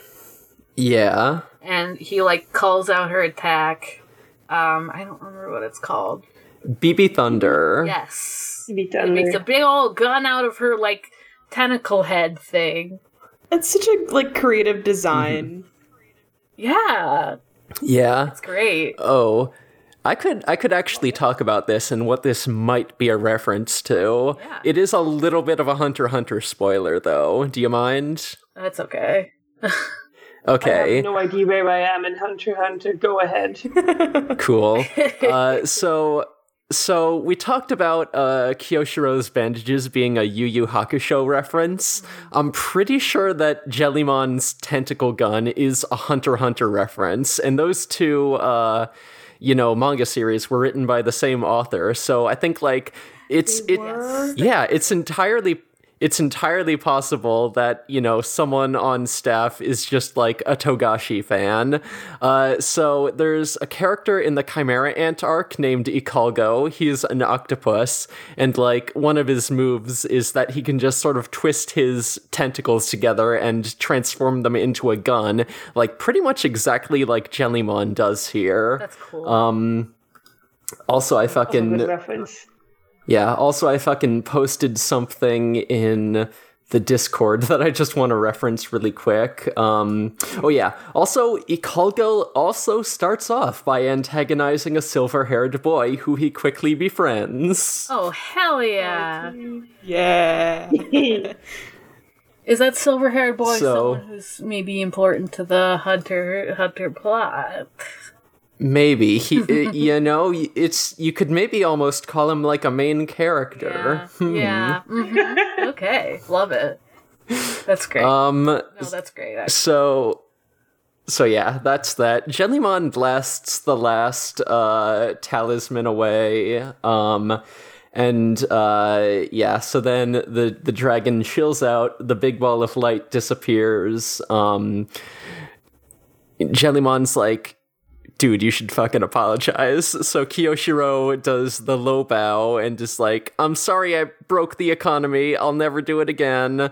Yeah. and he like calls out her attack. Um, I don't remember what it's called. BB Thunder. Yes, BB Thunder. done makes a big old gun out of her like tentacle head thing. It's such a like creative design. Yeah, Yeah. it's great. Oh. I could I could actually talk about this and what this might be a reference to. Yeah. It is a little bit of a Hunter Hunter spoiler though. Do you mind? That's okay. I Okay. have no idea where I am in Hunter Hunter. Go ahead. cool. Uh, so so we talked about uh, Kiyoshiro's bandages being a Yu Yu Hakusho reference. I'm pretty sure that Jellymon's tentacle gun is a Hunter Hunter reference, and those two, uh, you know, manga series were written by the same author. So I think like it's it, yeah, it's entirely. It's entirely possible that you know someone on staff is just like a Togashi fan. Uh, so there's a character in the Chimera Ant arc named Ikalgo. He's an octopus, and like one of his moves is that he can just sort of twist his tentacles together and transform them into a gun, like pretty much exactly like Jellymon does here. That's cool. Um, also, I fucking reference. Yeah, also I fucking posted something in the Discord that I just want to reference really quick. Um, oh yeah, also Ikalgo also starts off by antagonizing a silver-haired boy who he quickly befriends. oh hell yeah! Yeah. Is that silver haired boy So- someone who's maybe important to the Hunter Hunter plot? Maybe he, uh, you know, it's you could maybe almost call him like a main character. Yeah. Yeah. mhm. Okay. Love it. That's great. Um, no, that's great. actually. so so yeah that's that jellymon blasts the last uh talisman away um and uh yeah so then the the dragon chills out the big ball of light disappears um jellymon's like dude you should fucking apologize. So kiyoshiro does the low bow and is like i'm sorry i broke the economy. I'll never do it again.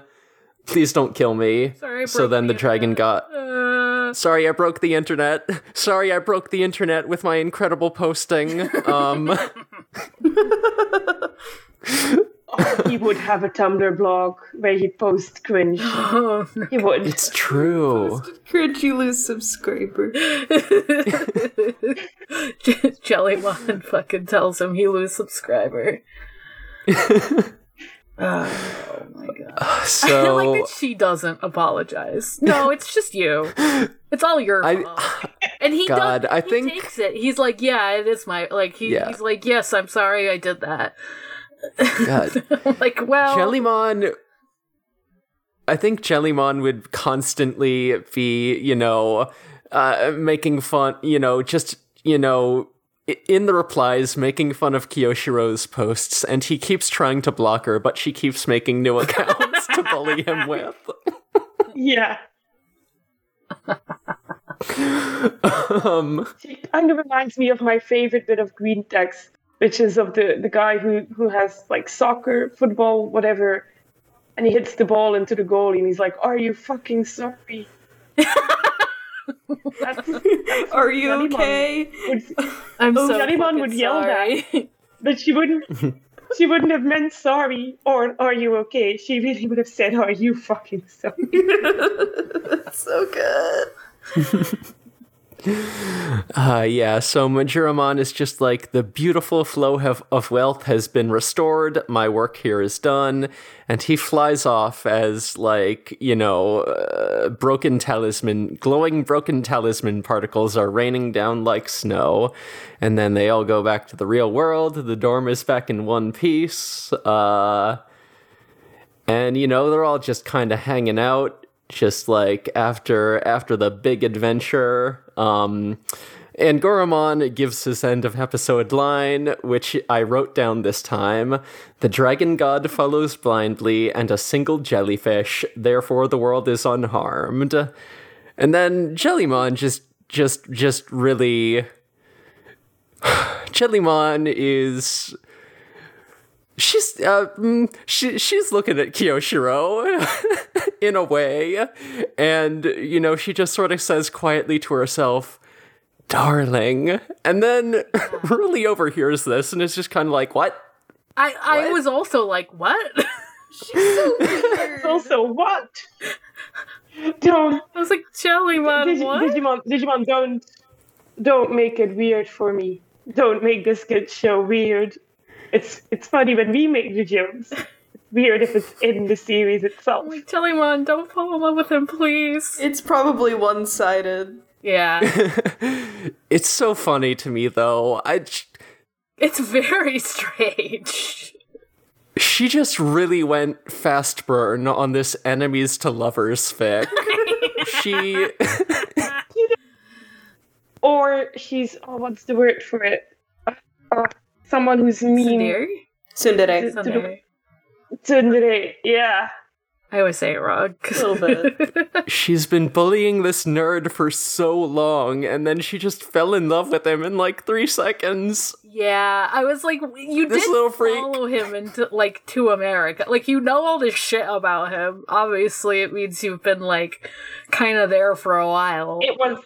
Please don't kill me. Sorry, so then the the dragon got Uh, Sorry, I broke the internet. Sorry, I broke the internet with my incredible posting. Um, he would have a Tumblr blog where he posts cringe. oh, no. He would. it's true. Cringe, you lose subscriber. Jellymon fucking tells him he lose subscriber. oh my god. Uh, I So like that she doesn't apologize. No, it's just you. It's all your I- fault. And he God, does, I he think- takes it. He's like, yeah, it is my like. He, Yeah. He's like, yes, I'm sorry, I did that. God, like, well, Jellymon. I think Jellymon would constantly be, you know, uh, making fun, you know, just, you know, in the replies, making fun of Kiyoshiro's posts, and he keeps trying to block her, but she keeps making new accounts to bully him with. Yeah. um, It kind of reminds me of my favorite bit of green text, which is of the, the guy who, who has like soccer, football, whatever, and he hits the ball into the goal and he's like, Are you fucking sorry? That's, that's Are you Jellymon okay? would- I'm Oh, so Jellymon fucking would yell sorry. but she wouldn't she wouldn't have meant sorry or are you okay? She really would have said, Are you fucking sorry? so good. Uh, yeah, so Majiramon is just like the beautiful flow of, of wealth has been restored. My work here is done. And he flies off as, like, you know, uh, broken talisman, glowing broken talisman particles are raining down like snow. And then they all go back to the real world. The dorm is back in one piece. Uh, and, you know, they're all just kind of hanging out just like after after the big adventure um and Goromon gives his end of episode line, which I wrote down this time. The dragon god follows blindly, and a single jellyfish, therefore the world is unharmed. And then Jellymon just just just really Jellymon is she's uh, mm, she she's looking at Kiyoshiro in a way, and you know she just sort of says quietly to herself, "Darling," and then really overhears this and is just kind of like, "What?" I, I What? was also like, what? She's so weird. also, what? Don't I was like, Jellymon, Digi- what? Digimon, Digimon, don't don't make it weird for me. Don't make this kid show weird. It's it's funny when we make the jokes. It's weird if it's in the series itself. I'm like, Jellymon, don't fall in love with him, please. It's probably one sided. Yeah. It's so funny to me though. I j- It's very strange. she just really went fast burn on this enemies to lovers fic. she Or she's oh, what's the word for it? Uh, uh, someone who's mean. Tsundere? Tsundere. To the- Tsundere. Tsundere, yeah. I always say it wrong. A little bit. She's been bullying this nerd for so long, and then she just fell in love with him in like three seconds. yeah, I was like, you This did little freak. follow him into like to America. Like you know all this shit about him. Obviously, it means you've been like kind of there for a while. It was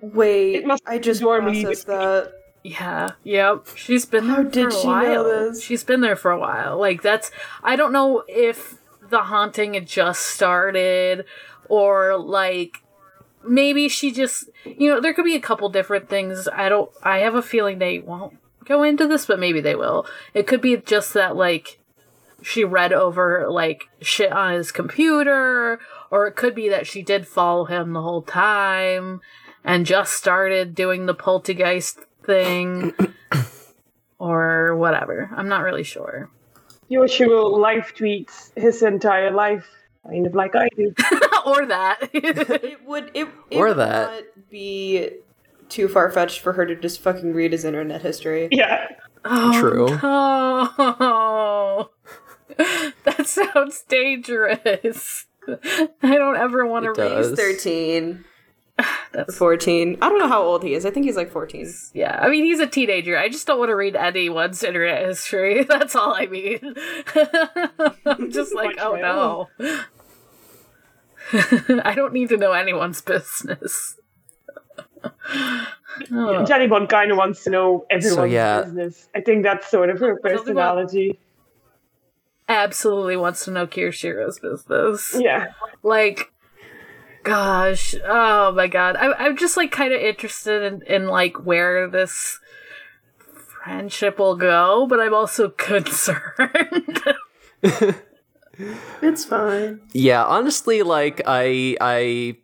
Wait, It must I just normally processed be- that. Yeah, yep. She's been How there did for a she while. know this? She's been there for a while. Like that's I don't know if the haunting had just started or like maybe she just you know, there could be a couple different things. I don't I have a feeling they won't go into this, but maybe they will. It could be just that like she read over like shit on his computer or it could be that she did follow him the whole time and just started doing the poltergeist thing or whatever. I'm not really sure. Yoshiro live tweets his entire life, kind of like I do. or that. it would it, it or would that. not be too far fetched for her to just fucking read his internet history. Yeah. Oh, True. No. that sounds dangerous. I don't ever want to read. 13. That's 14. I don't know how old he is. I think he's like 14. yeah. I mean, he's a teenager. I just don't want to read anyone's internet history. That's all I mean. I'm just like, oh no. I don't need to know anyone's business. Oh. Jellymon kind of wants to know everyone's yeah. business. I think that's sort of her personality. absolutely wants to know Kiyoshiro's business. Yeah. Like, gosh, oh my god, I, I'm just like kind of interested in, in like where this friendship will go, but I'm also concerned. It's fine. Yeah, honestly, like I I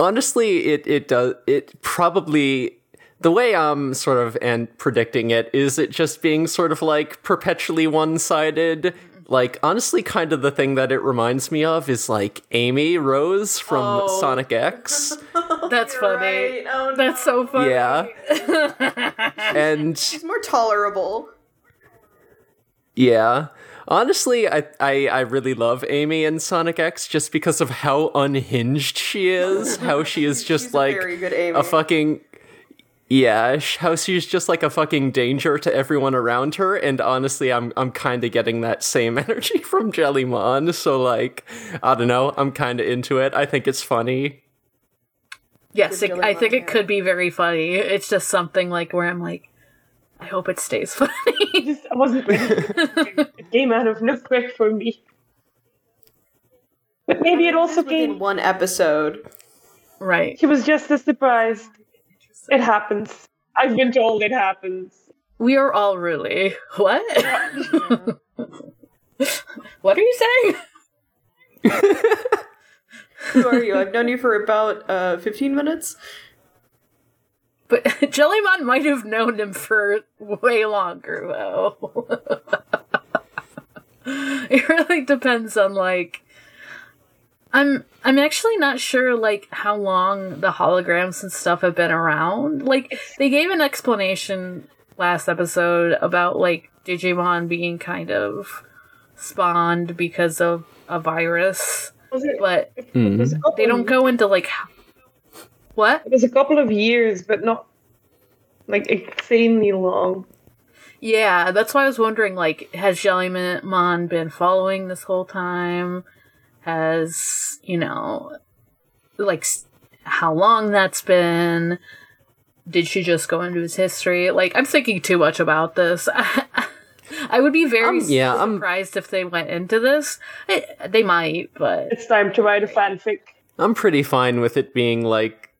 honestly it it does it probably the way I'm sort of and predicting it is it just being sort of like perpetually one-sided. Like honestly, kind of the thing that it reminds me of is like Amy Rose from Oh. Sonic X, That's You're funny. right. Oh, That's so funny. Yeah. and She's more tolerable. Yeah. Honestly, I, I I really love Amy in Sonic X just because of how unhinged she is. How she is just She's a like very good Amy. a fucking yeah, how she's just like a fucking danger to everyone around her. And honestly, I'm I'm kind of getting that same energy from Jellymon. So like, I don't know, I'm kind of into it. I think it's funny. Yes, it, I think it could be very funny. It's just something like where I'm like, I hope it stays funny. Just, I wasn't ready. it came out of nowhere for me. But maybe it also Within came. one episode. right. She was just as surprised. It happens. I've been told it happens. We are all really. What? what are you saying? Who are you? I've known you for about uh, 15 minutes. But Jellymon might have known him for way longer, though. it really depends on like. I'm I'm actually not sure like how long the holograms and stuff have been around. Like they gave an explanation last episode about like Digimon being kind of spawned because of a virus, Was it? but it was hmm. they don't go into like what? It was a couple of years, but not like insanely long. Yeah, that's why I was wondering like has Jellymon been following this whole time? Has, you know, like how long that's been? Did she just go into his history? Like I'm thinking too much about this. I would be very Um, yeah, I'm- surprised if they went into this. I, they might, but It's time to write a fanfic. I'm pretty fine with it being like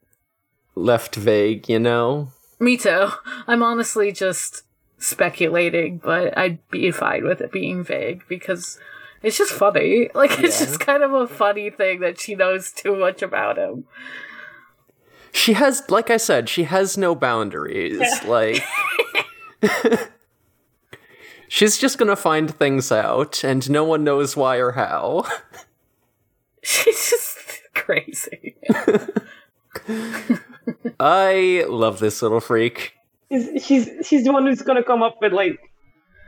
left vague, you know. Me too. I'm honestly just speculating, but I'd be fine with it being vague because it's just funny. Like it's Yeah. just kind of a funny thing that she knows too much about him. She has, like I said, she has no boundaries. Like, she's just gonna find things out, and no one knows why or how. She's just crazy. I love this little freak. She's, she's she's the one who's gonna come up with like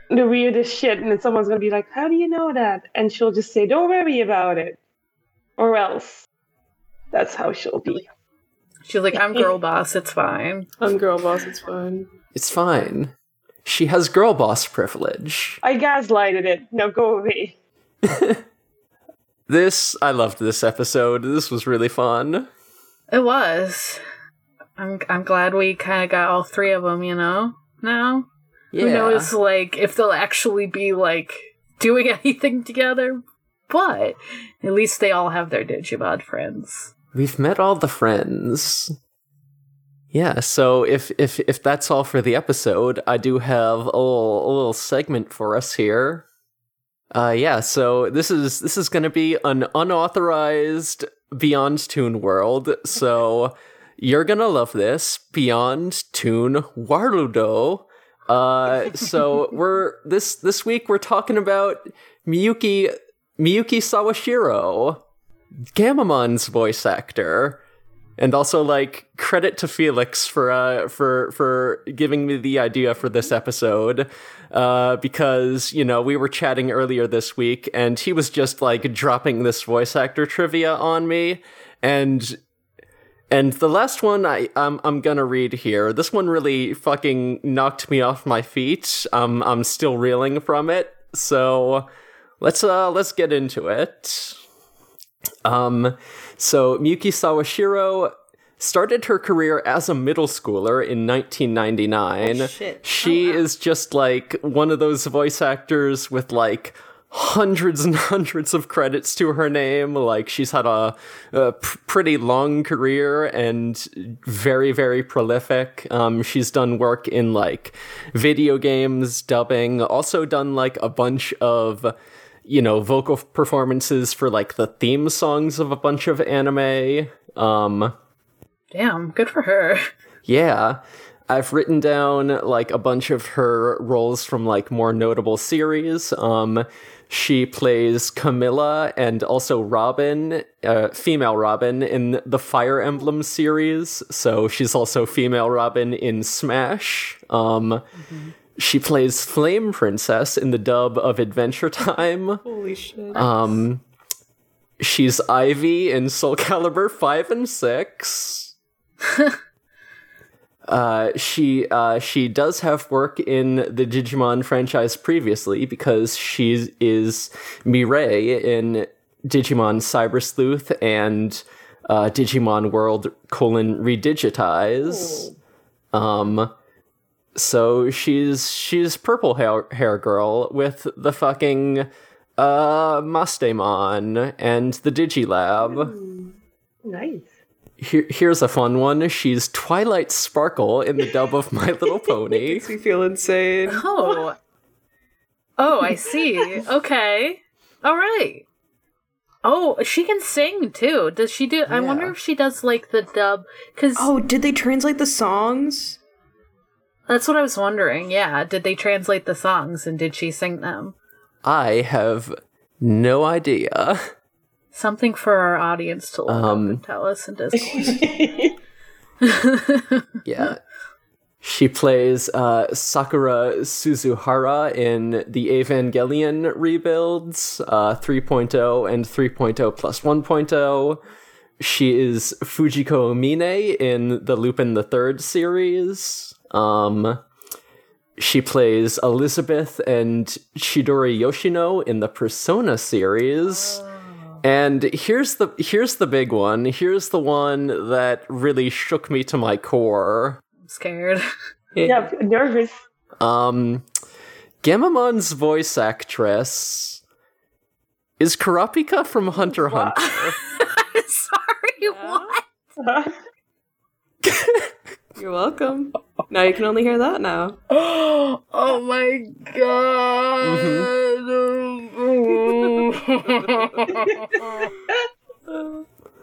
the weirdest shit, and then someone's gonna be like, "How do you know that?" And she'll just say, "Don't worry about it," or else. That's how she'll be. She's like, I'm girl boss, it's fine. I'm girl boss, it's fine. It's fine. She has girl boss privilege. I gaslighted it. Now go away. This, I loved this episode. This was really fun. It was. I'm I'm glad we kind of got all three of them. You know, now Yeah. who knows, like if they'll actually be like doing anything together. But at least they all have their Digimon friends. We've met all the friends. Yeah, so if if if that's all for the episode, I do have a little, a little segment for us here. Uh yeah, so this is this is going to be an unauthorized Beyond Tune world. So you're going to love this Beyond Tune Warudo. Uh so we're this this week we're talking about Miyuki Miyuki Sawashiro. Gammamon's voice actor. And also like credit to Felix for uh for for giving me the idea for this episode. Uh because, you know, we were chatting earlier this week and he was just like dropping this voice actor trivia on me and and the last one I I'm I'm gonna read here. This one really fucking knocked me off my feet. Um I'm still reeling from it. So let's uh let's get into it. Um, so Miyuki Sawashiro started her career as a middle schooler in 1999. Oh, shit. She is just like one of those voice actors with like hundreds and hundreds of credits to her name. Like she's had a, a p- pretty long career and very, very prolific. Um, she's done work in like video games, dubbing, also done like a bunch of you know, vocal performances for like the theme songs of a bunch of anime. Um, Damn, good for her. yeah. I've written down like a bunch of her roles from like more notable series. Um, she plays Camilla and also Robin, uh, female Robin in the Fire Emblem series. So she's also female Robin in Smash. Um, she plays Flame Princess in the dub of Adventure Time. Holy shit. Um, she's Ivy in Soul Calibur five and six. uh, she uh, she does have work in the Digimon franchise previously because she is Mirei in Digimon Cyber Sleuth and uh, Digimon World colon Redigitize. Um, so she's she's purple hair hair girl with the fucking uh and the Digilab. Nice. Here, here's a fun one. She's Twilight Sparkle in the dub of My Little Pony. Makes me feel insane. Oh. Oh, I see. Okay. All right. Oh, she can sing too. Does she do? I wonder if she does like the dub because Oh, did they translate the songs? that's what I was wondering. Yeah, did they translate the songs and did she sing them? I have no idea. Something for our audience to look Um, up and tell us in Discord. Yeah. She plays uh, Sakura Suzuhara in the Evangelion rebuilds, uh, 3.0 and 3.0 plus 1.0. She is Fujiko Mine in the Lupin the Third series. Um, she plays Elizabeth and Chidori Yoshino in the Persona series. And here's the here's the big one. Here's the one that really shook me to my core. I'm scared. yeah, I'm nervous. Um, Gammamon's voice actress is Kurapika from Hunter x Hunter. Sorry, what? You're welcome. now you can only hear that now. oh my god.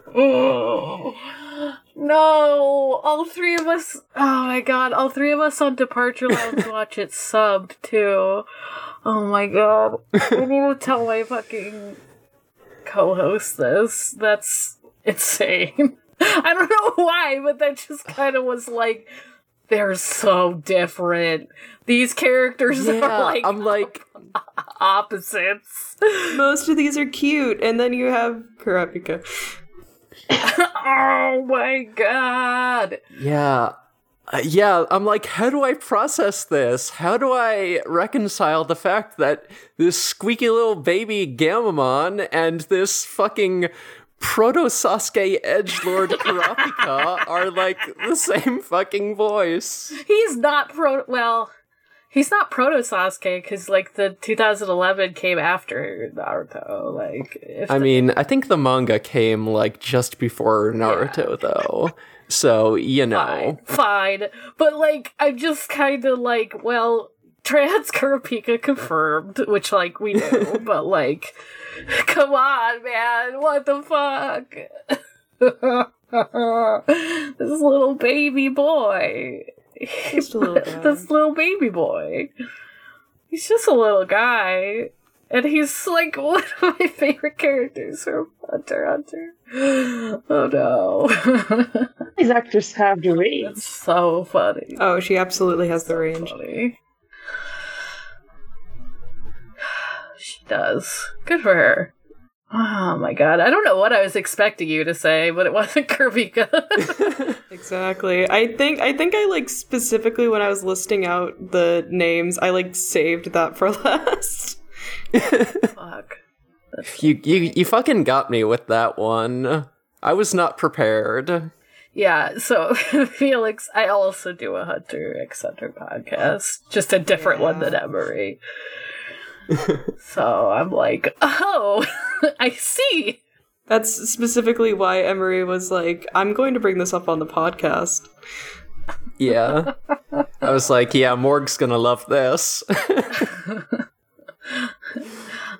no, all three of us. Oh my god, all three of us on Departure Lounge watch it subbed too. Oh my god. I need to tell my fucking co host this. That's insane. I don't know why, but that just kind of was like they're so different. These characters Yeah, are like I'm like, opposites. Most of these are cute, and then you have Kurapika. oh my god. yeah. Uh, yeah, I'm like, how do I process this? How do I reconcile the fact that this squeaky little baby Gammamon and this fucking proto Sasuke edge lord Kurapika are like the same fucking voice? He's not pro well, he's not proto Sasuke cuz like the 2011 came after Naruto like if I mean, I think the manga came like just before Naruto, though. So, you know. fine, fine. But like, I'm just kind of like, well, trans Kurapika confirmed, which like we knew, but like, come on, man, what the fuck? this little baby boy. Just a little this little baby boy. He's just a little guy. And he's like one of my favorite characters from Hunter Hunter. Oh no. These actors have the range. That's so funny. Oh, she absolutely has the range. Funny. She does. Good for her. Oh my god. I don't know what I was expecting you to say, but it wasn't Kurapika. Exactly. I think I think I like specifically when I was listing out the names, I like saved that for last. Fuck. You, you, you fucking got me with that one. I was not prepared. Yeah, so Felix, I also do a Hunter x Hunter podcast, just a different one than Emery. So I'm like, oh, I see. That's specifically why Emery was like, I'm going to bring this up on the podcast. Yeah. I was like, yeah, Morg's gonna love this.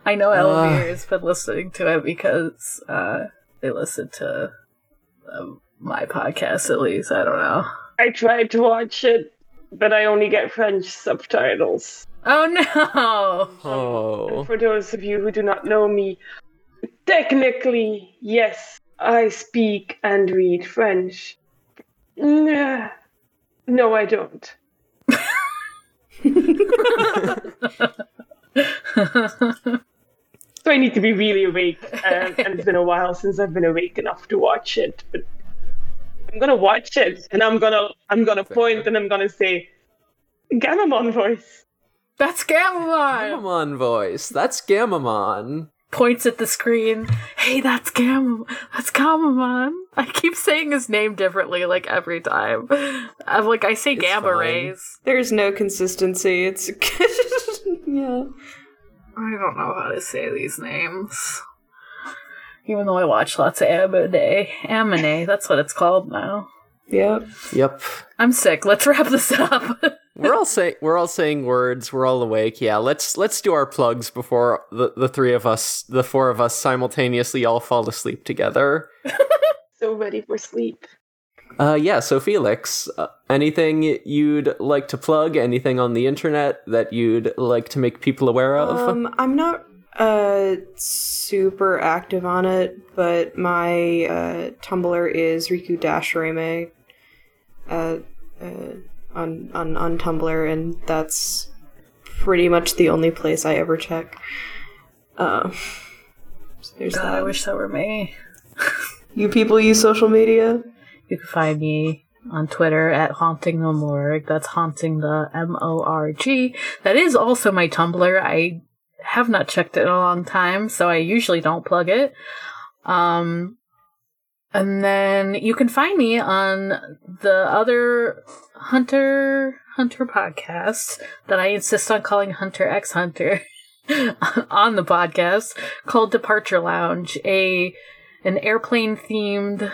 I know Elvira has been listening to it because uh, they listen to um, my podcast at least. I don't know. I tried to watch it, but I only get French subtitles. Oh no! oh. For those of you who do not know me, technically, yes, I speak and read French. Nah. No, I don't. So I need to be really awake, um, and it's been a while since I've been awake enough to watch it. But I'm gonna watch it, and I'm gonna I'm gonna point, and I'm gonna say, Gammamon voice. That's Gammamon! Gammamon voice. That's Gammamon. Points at the screen. Hey, that's Gammamon. That's Gammamon. I keep saying his name differently, like every time. I'm like, I say Gamma fine. Rays. There's no consistency. It's yeah. I don't know how to say these names. Even though I watch lots of anime. Anime, that's what it's called now. Yep. Yep. I'm sick. Let's wrap this up. We're all saying we're all saying words. We're all awake. Yeah, let's let's do our plugs before the, the three of us, the four of us, simultaneously all fall asleep together. So ready for sleep. Uh, yeah. So Felix, uh, anything you'd like to plug? Anything on the internet that you'd like to make people aware of? Um, I'm not uh super active on it, but my uh Tumblr is Riku Dash Reme, uh, uh, on on on Tumblr, and that's pretty much the only place I ever check. Uh, so there's God, that. I wish that were me. you people use social media. You can find me on Twitter at haunting the morgue. That's haunting the M O R G. That is also my Tumblr. I have not checked it in a long time, so I usually don't plug it. Um, and then you can find me on the other Hunter Hunter podcast that I insist on calling Hunter X Hunter on the podcast called Departure Lounge, a an airplane themed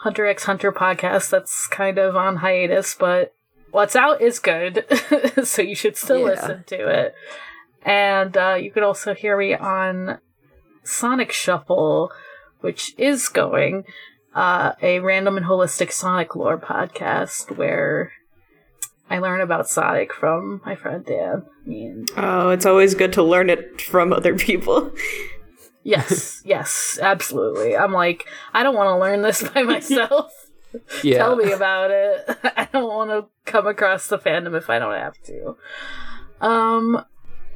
Hunter X Hunter podcast that's kind of on hiatus, but what's out is good, so you should still Yeah. listen to it. And uh, you could also hear me on Sonic Shuffle, which is going, uh, a random and holistic Sonic lore podcast where I learn about Sonic from my friend Dan. And Oh, it's always good to learn it from other people. yes, yes, absolutely. I'm like, I don't want to learn this by myself. Yeah. Tell me about it. I don't want to come across the fandom if I don't have to. Um,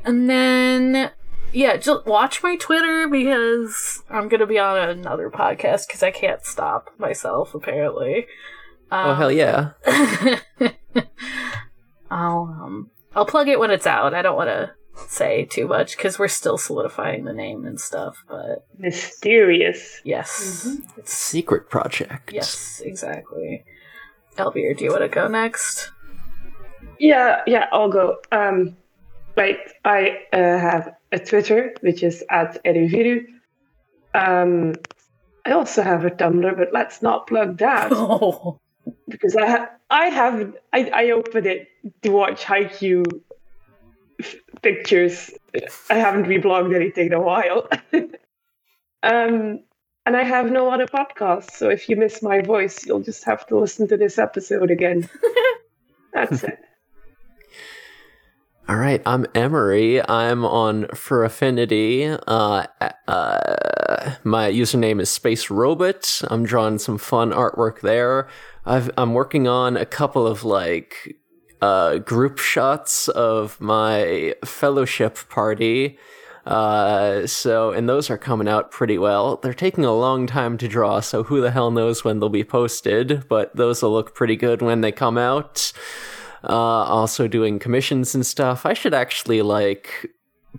and then yeah, just watch my Twitter because I'm gonna be on another podcast because I can't stop myself apparently. Um, Oh hell yeah. I'll um I'll plug it when it's out. I don't want to say too much because we're still solidifying the name and stuff. But Mysterious. yes, it's Secret project. yes, exactly. Elvir, do you want to go next? Yeah, yeah, I'll go. Um, right, I uh, have a Twitter, which is at Eriviru. Um, I also have a Tumblr, but let's not plug that Oh, because I ha- I have I, I opened it to watch Haikyuu f- pictures. I haven't reblogged anything in a while. um, and I have no other podcasts, so if you miss my voice, you'll just have to listen to this episode again. That's it. All right, I'm Emery. I'm on Fur Affinity. Uh, uh, my username is Space Robot. I'm drawing some fun artwork there. I've, I'm working on a couple of like uh, group shots of my fellowship party. Uh, so, and those are coming out pretty well. They're taking a long time to draw, so who the hell knows when they'll be posted, but those will look pretty good when they come out uh, also doing commissions and stuff. I should actually like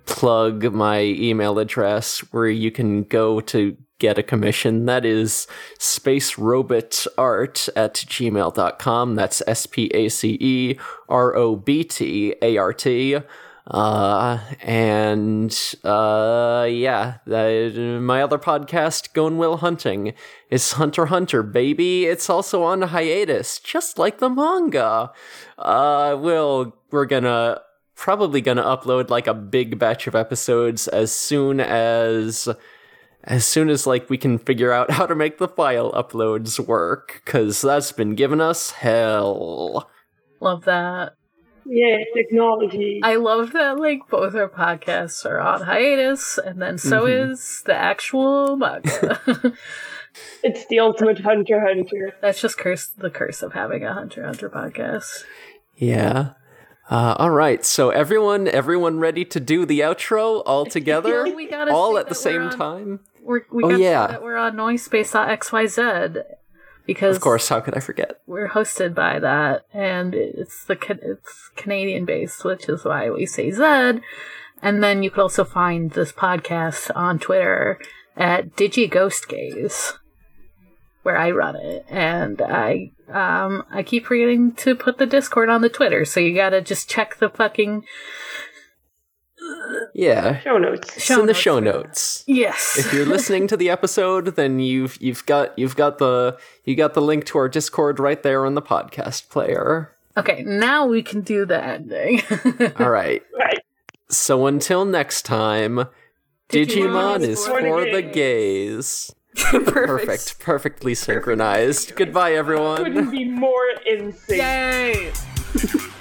plug my email address where you can go to get a commission. That is spacerobotart at gmail.com. That's S P A C E R O B T A R T. Uh, and, uh, yeah, my other podcast, Going Will Hunting, is Hunter Hunter, baby. It's also on hiatus, just like the manga. Uh, we'll, we're gonna, probably gonna upload like a big batch of episodes as soon as, as soon as like we can figure out how to make the file uploads work, cause that's been giving us hell. love that. Yeah, technology. I love that like both our podcasts are on hiatus, and then so Mhm. is the actual manga. It's the ultimate hunter hunter. That's just curse the curse of having a hunter hunter podcast. Yeah. Uh, all right. So everyone, everyone ready to do the outro all together, We gotta all at the same on- time. We're, we Oh, got yeah. that we're on noisepace.xyz because Of course. How could I forget? we're hosted by that, and it's the it's Canadian based, which is why we say Zed. And then you could also find this podcast on Twitter at DigiGhostGaze, where I run it, and I um I keep forgetting to put the Discord on the Twitter, so you gotta just check the fucking Yeah. Show notes. It's Show in the notes show notes. yes. if you're listening to the episode, then you've you've got you've got the you got the link to our Discord right there on the podcast player. okay, now we can do the ending. All right. Right. So until next time, Digimon, is for the gays. Perfect. Perfect. Perfectly synchronized. Goodbye, everyone. Couldn't be more in sync. Yay!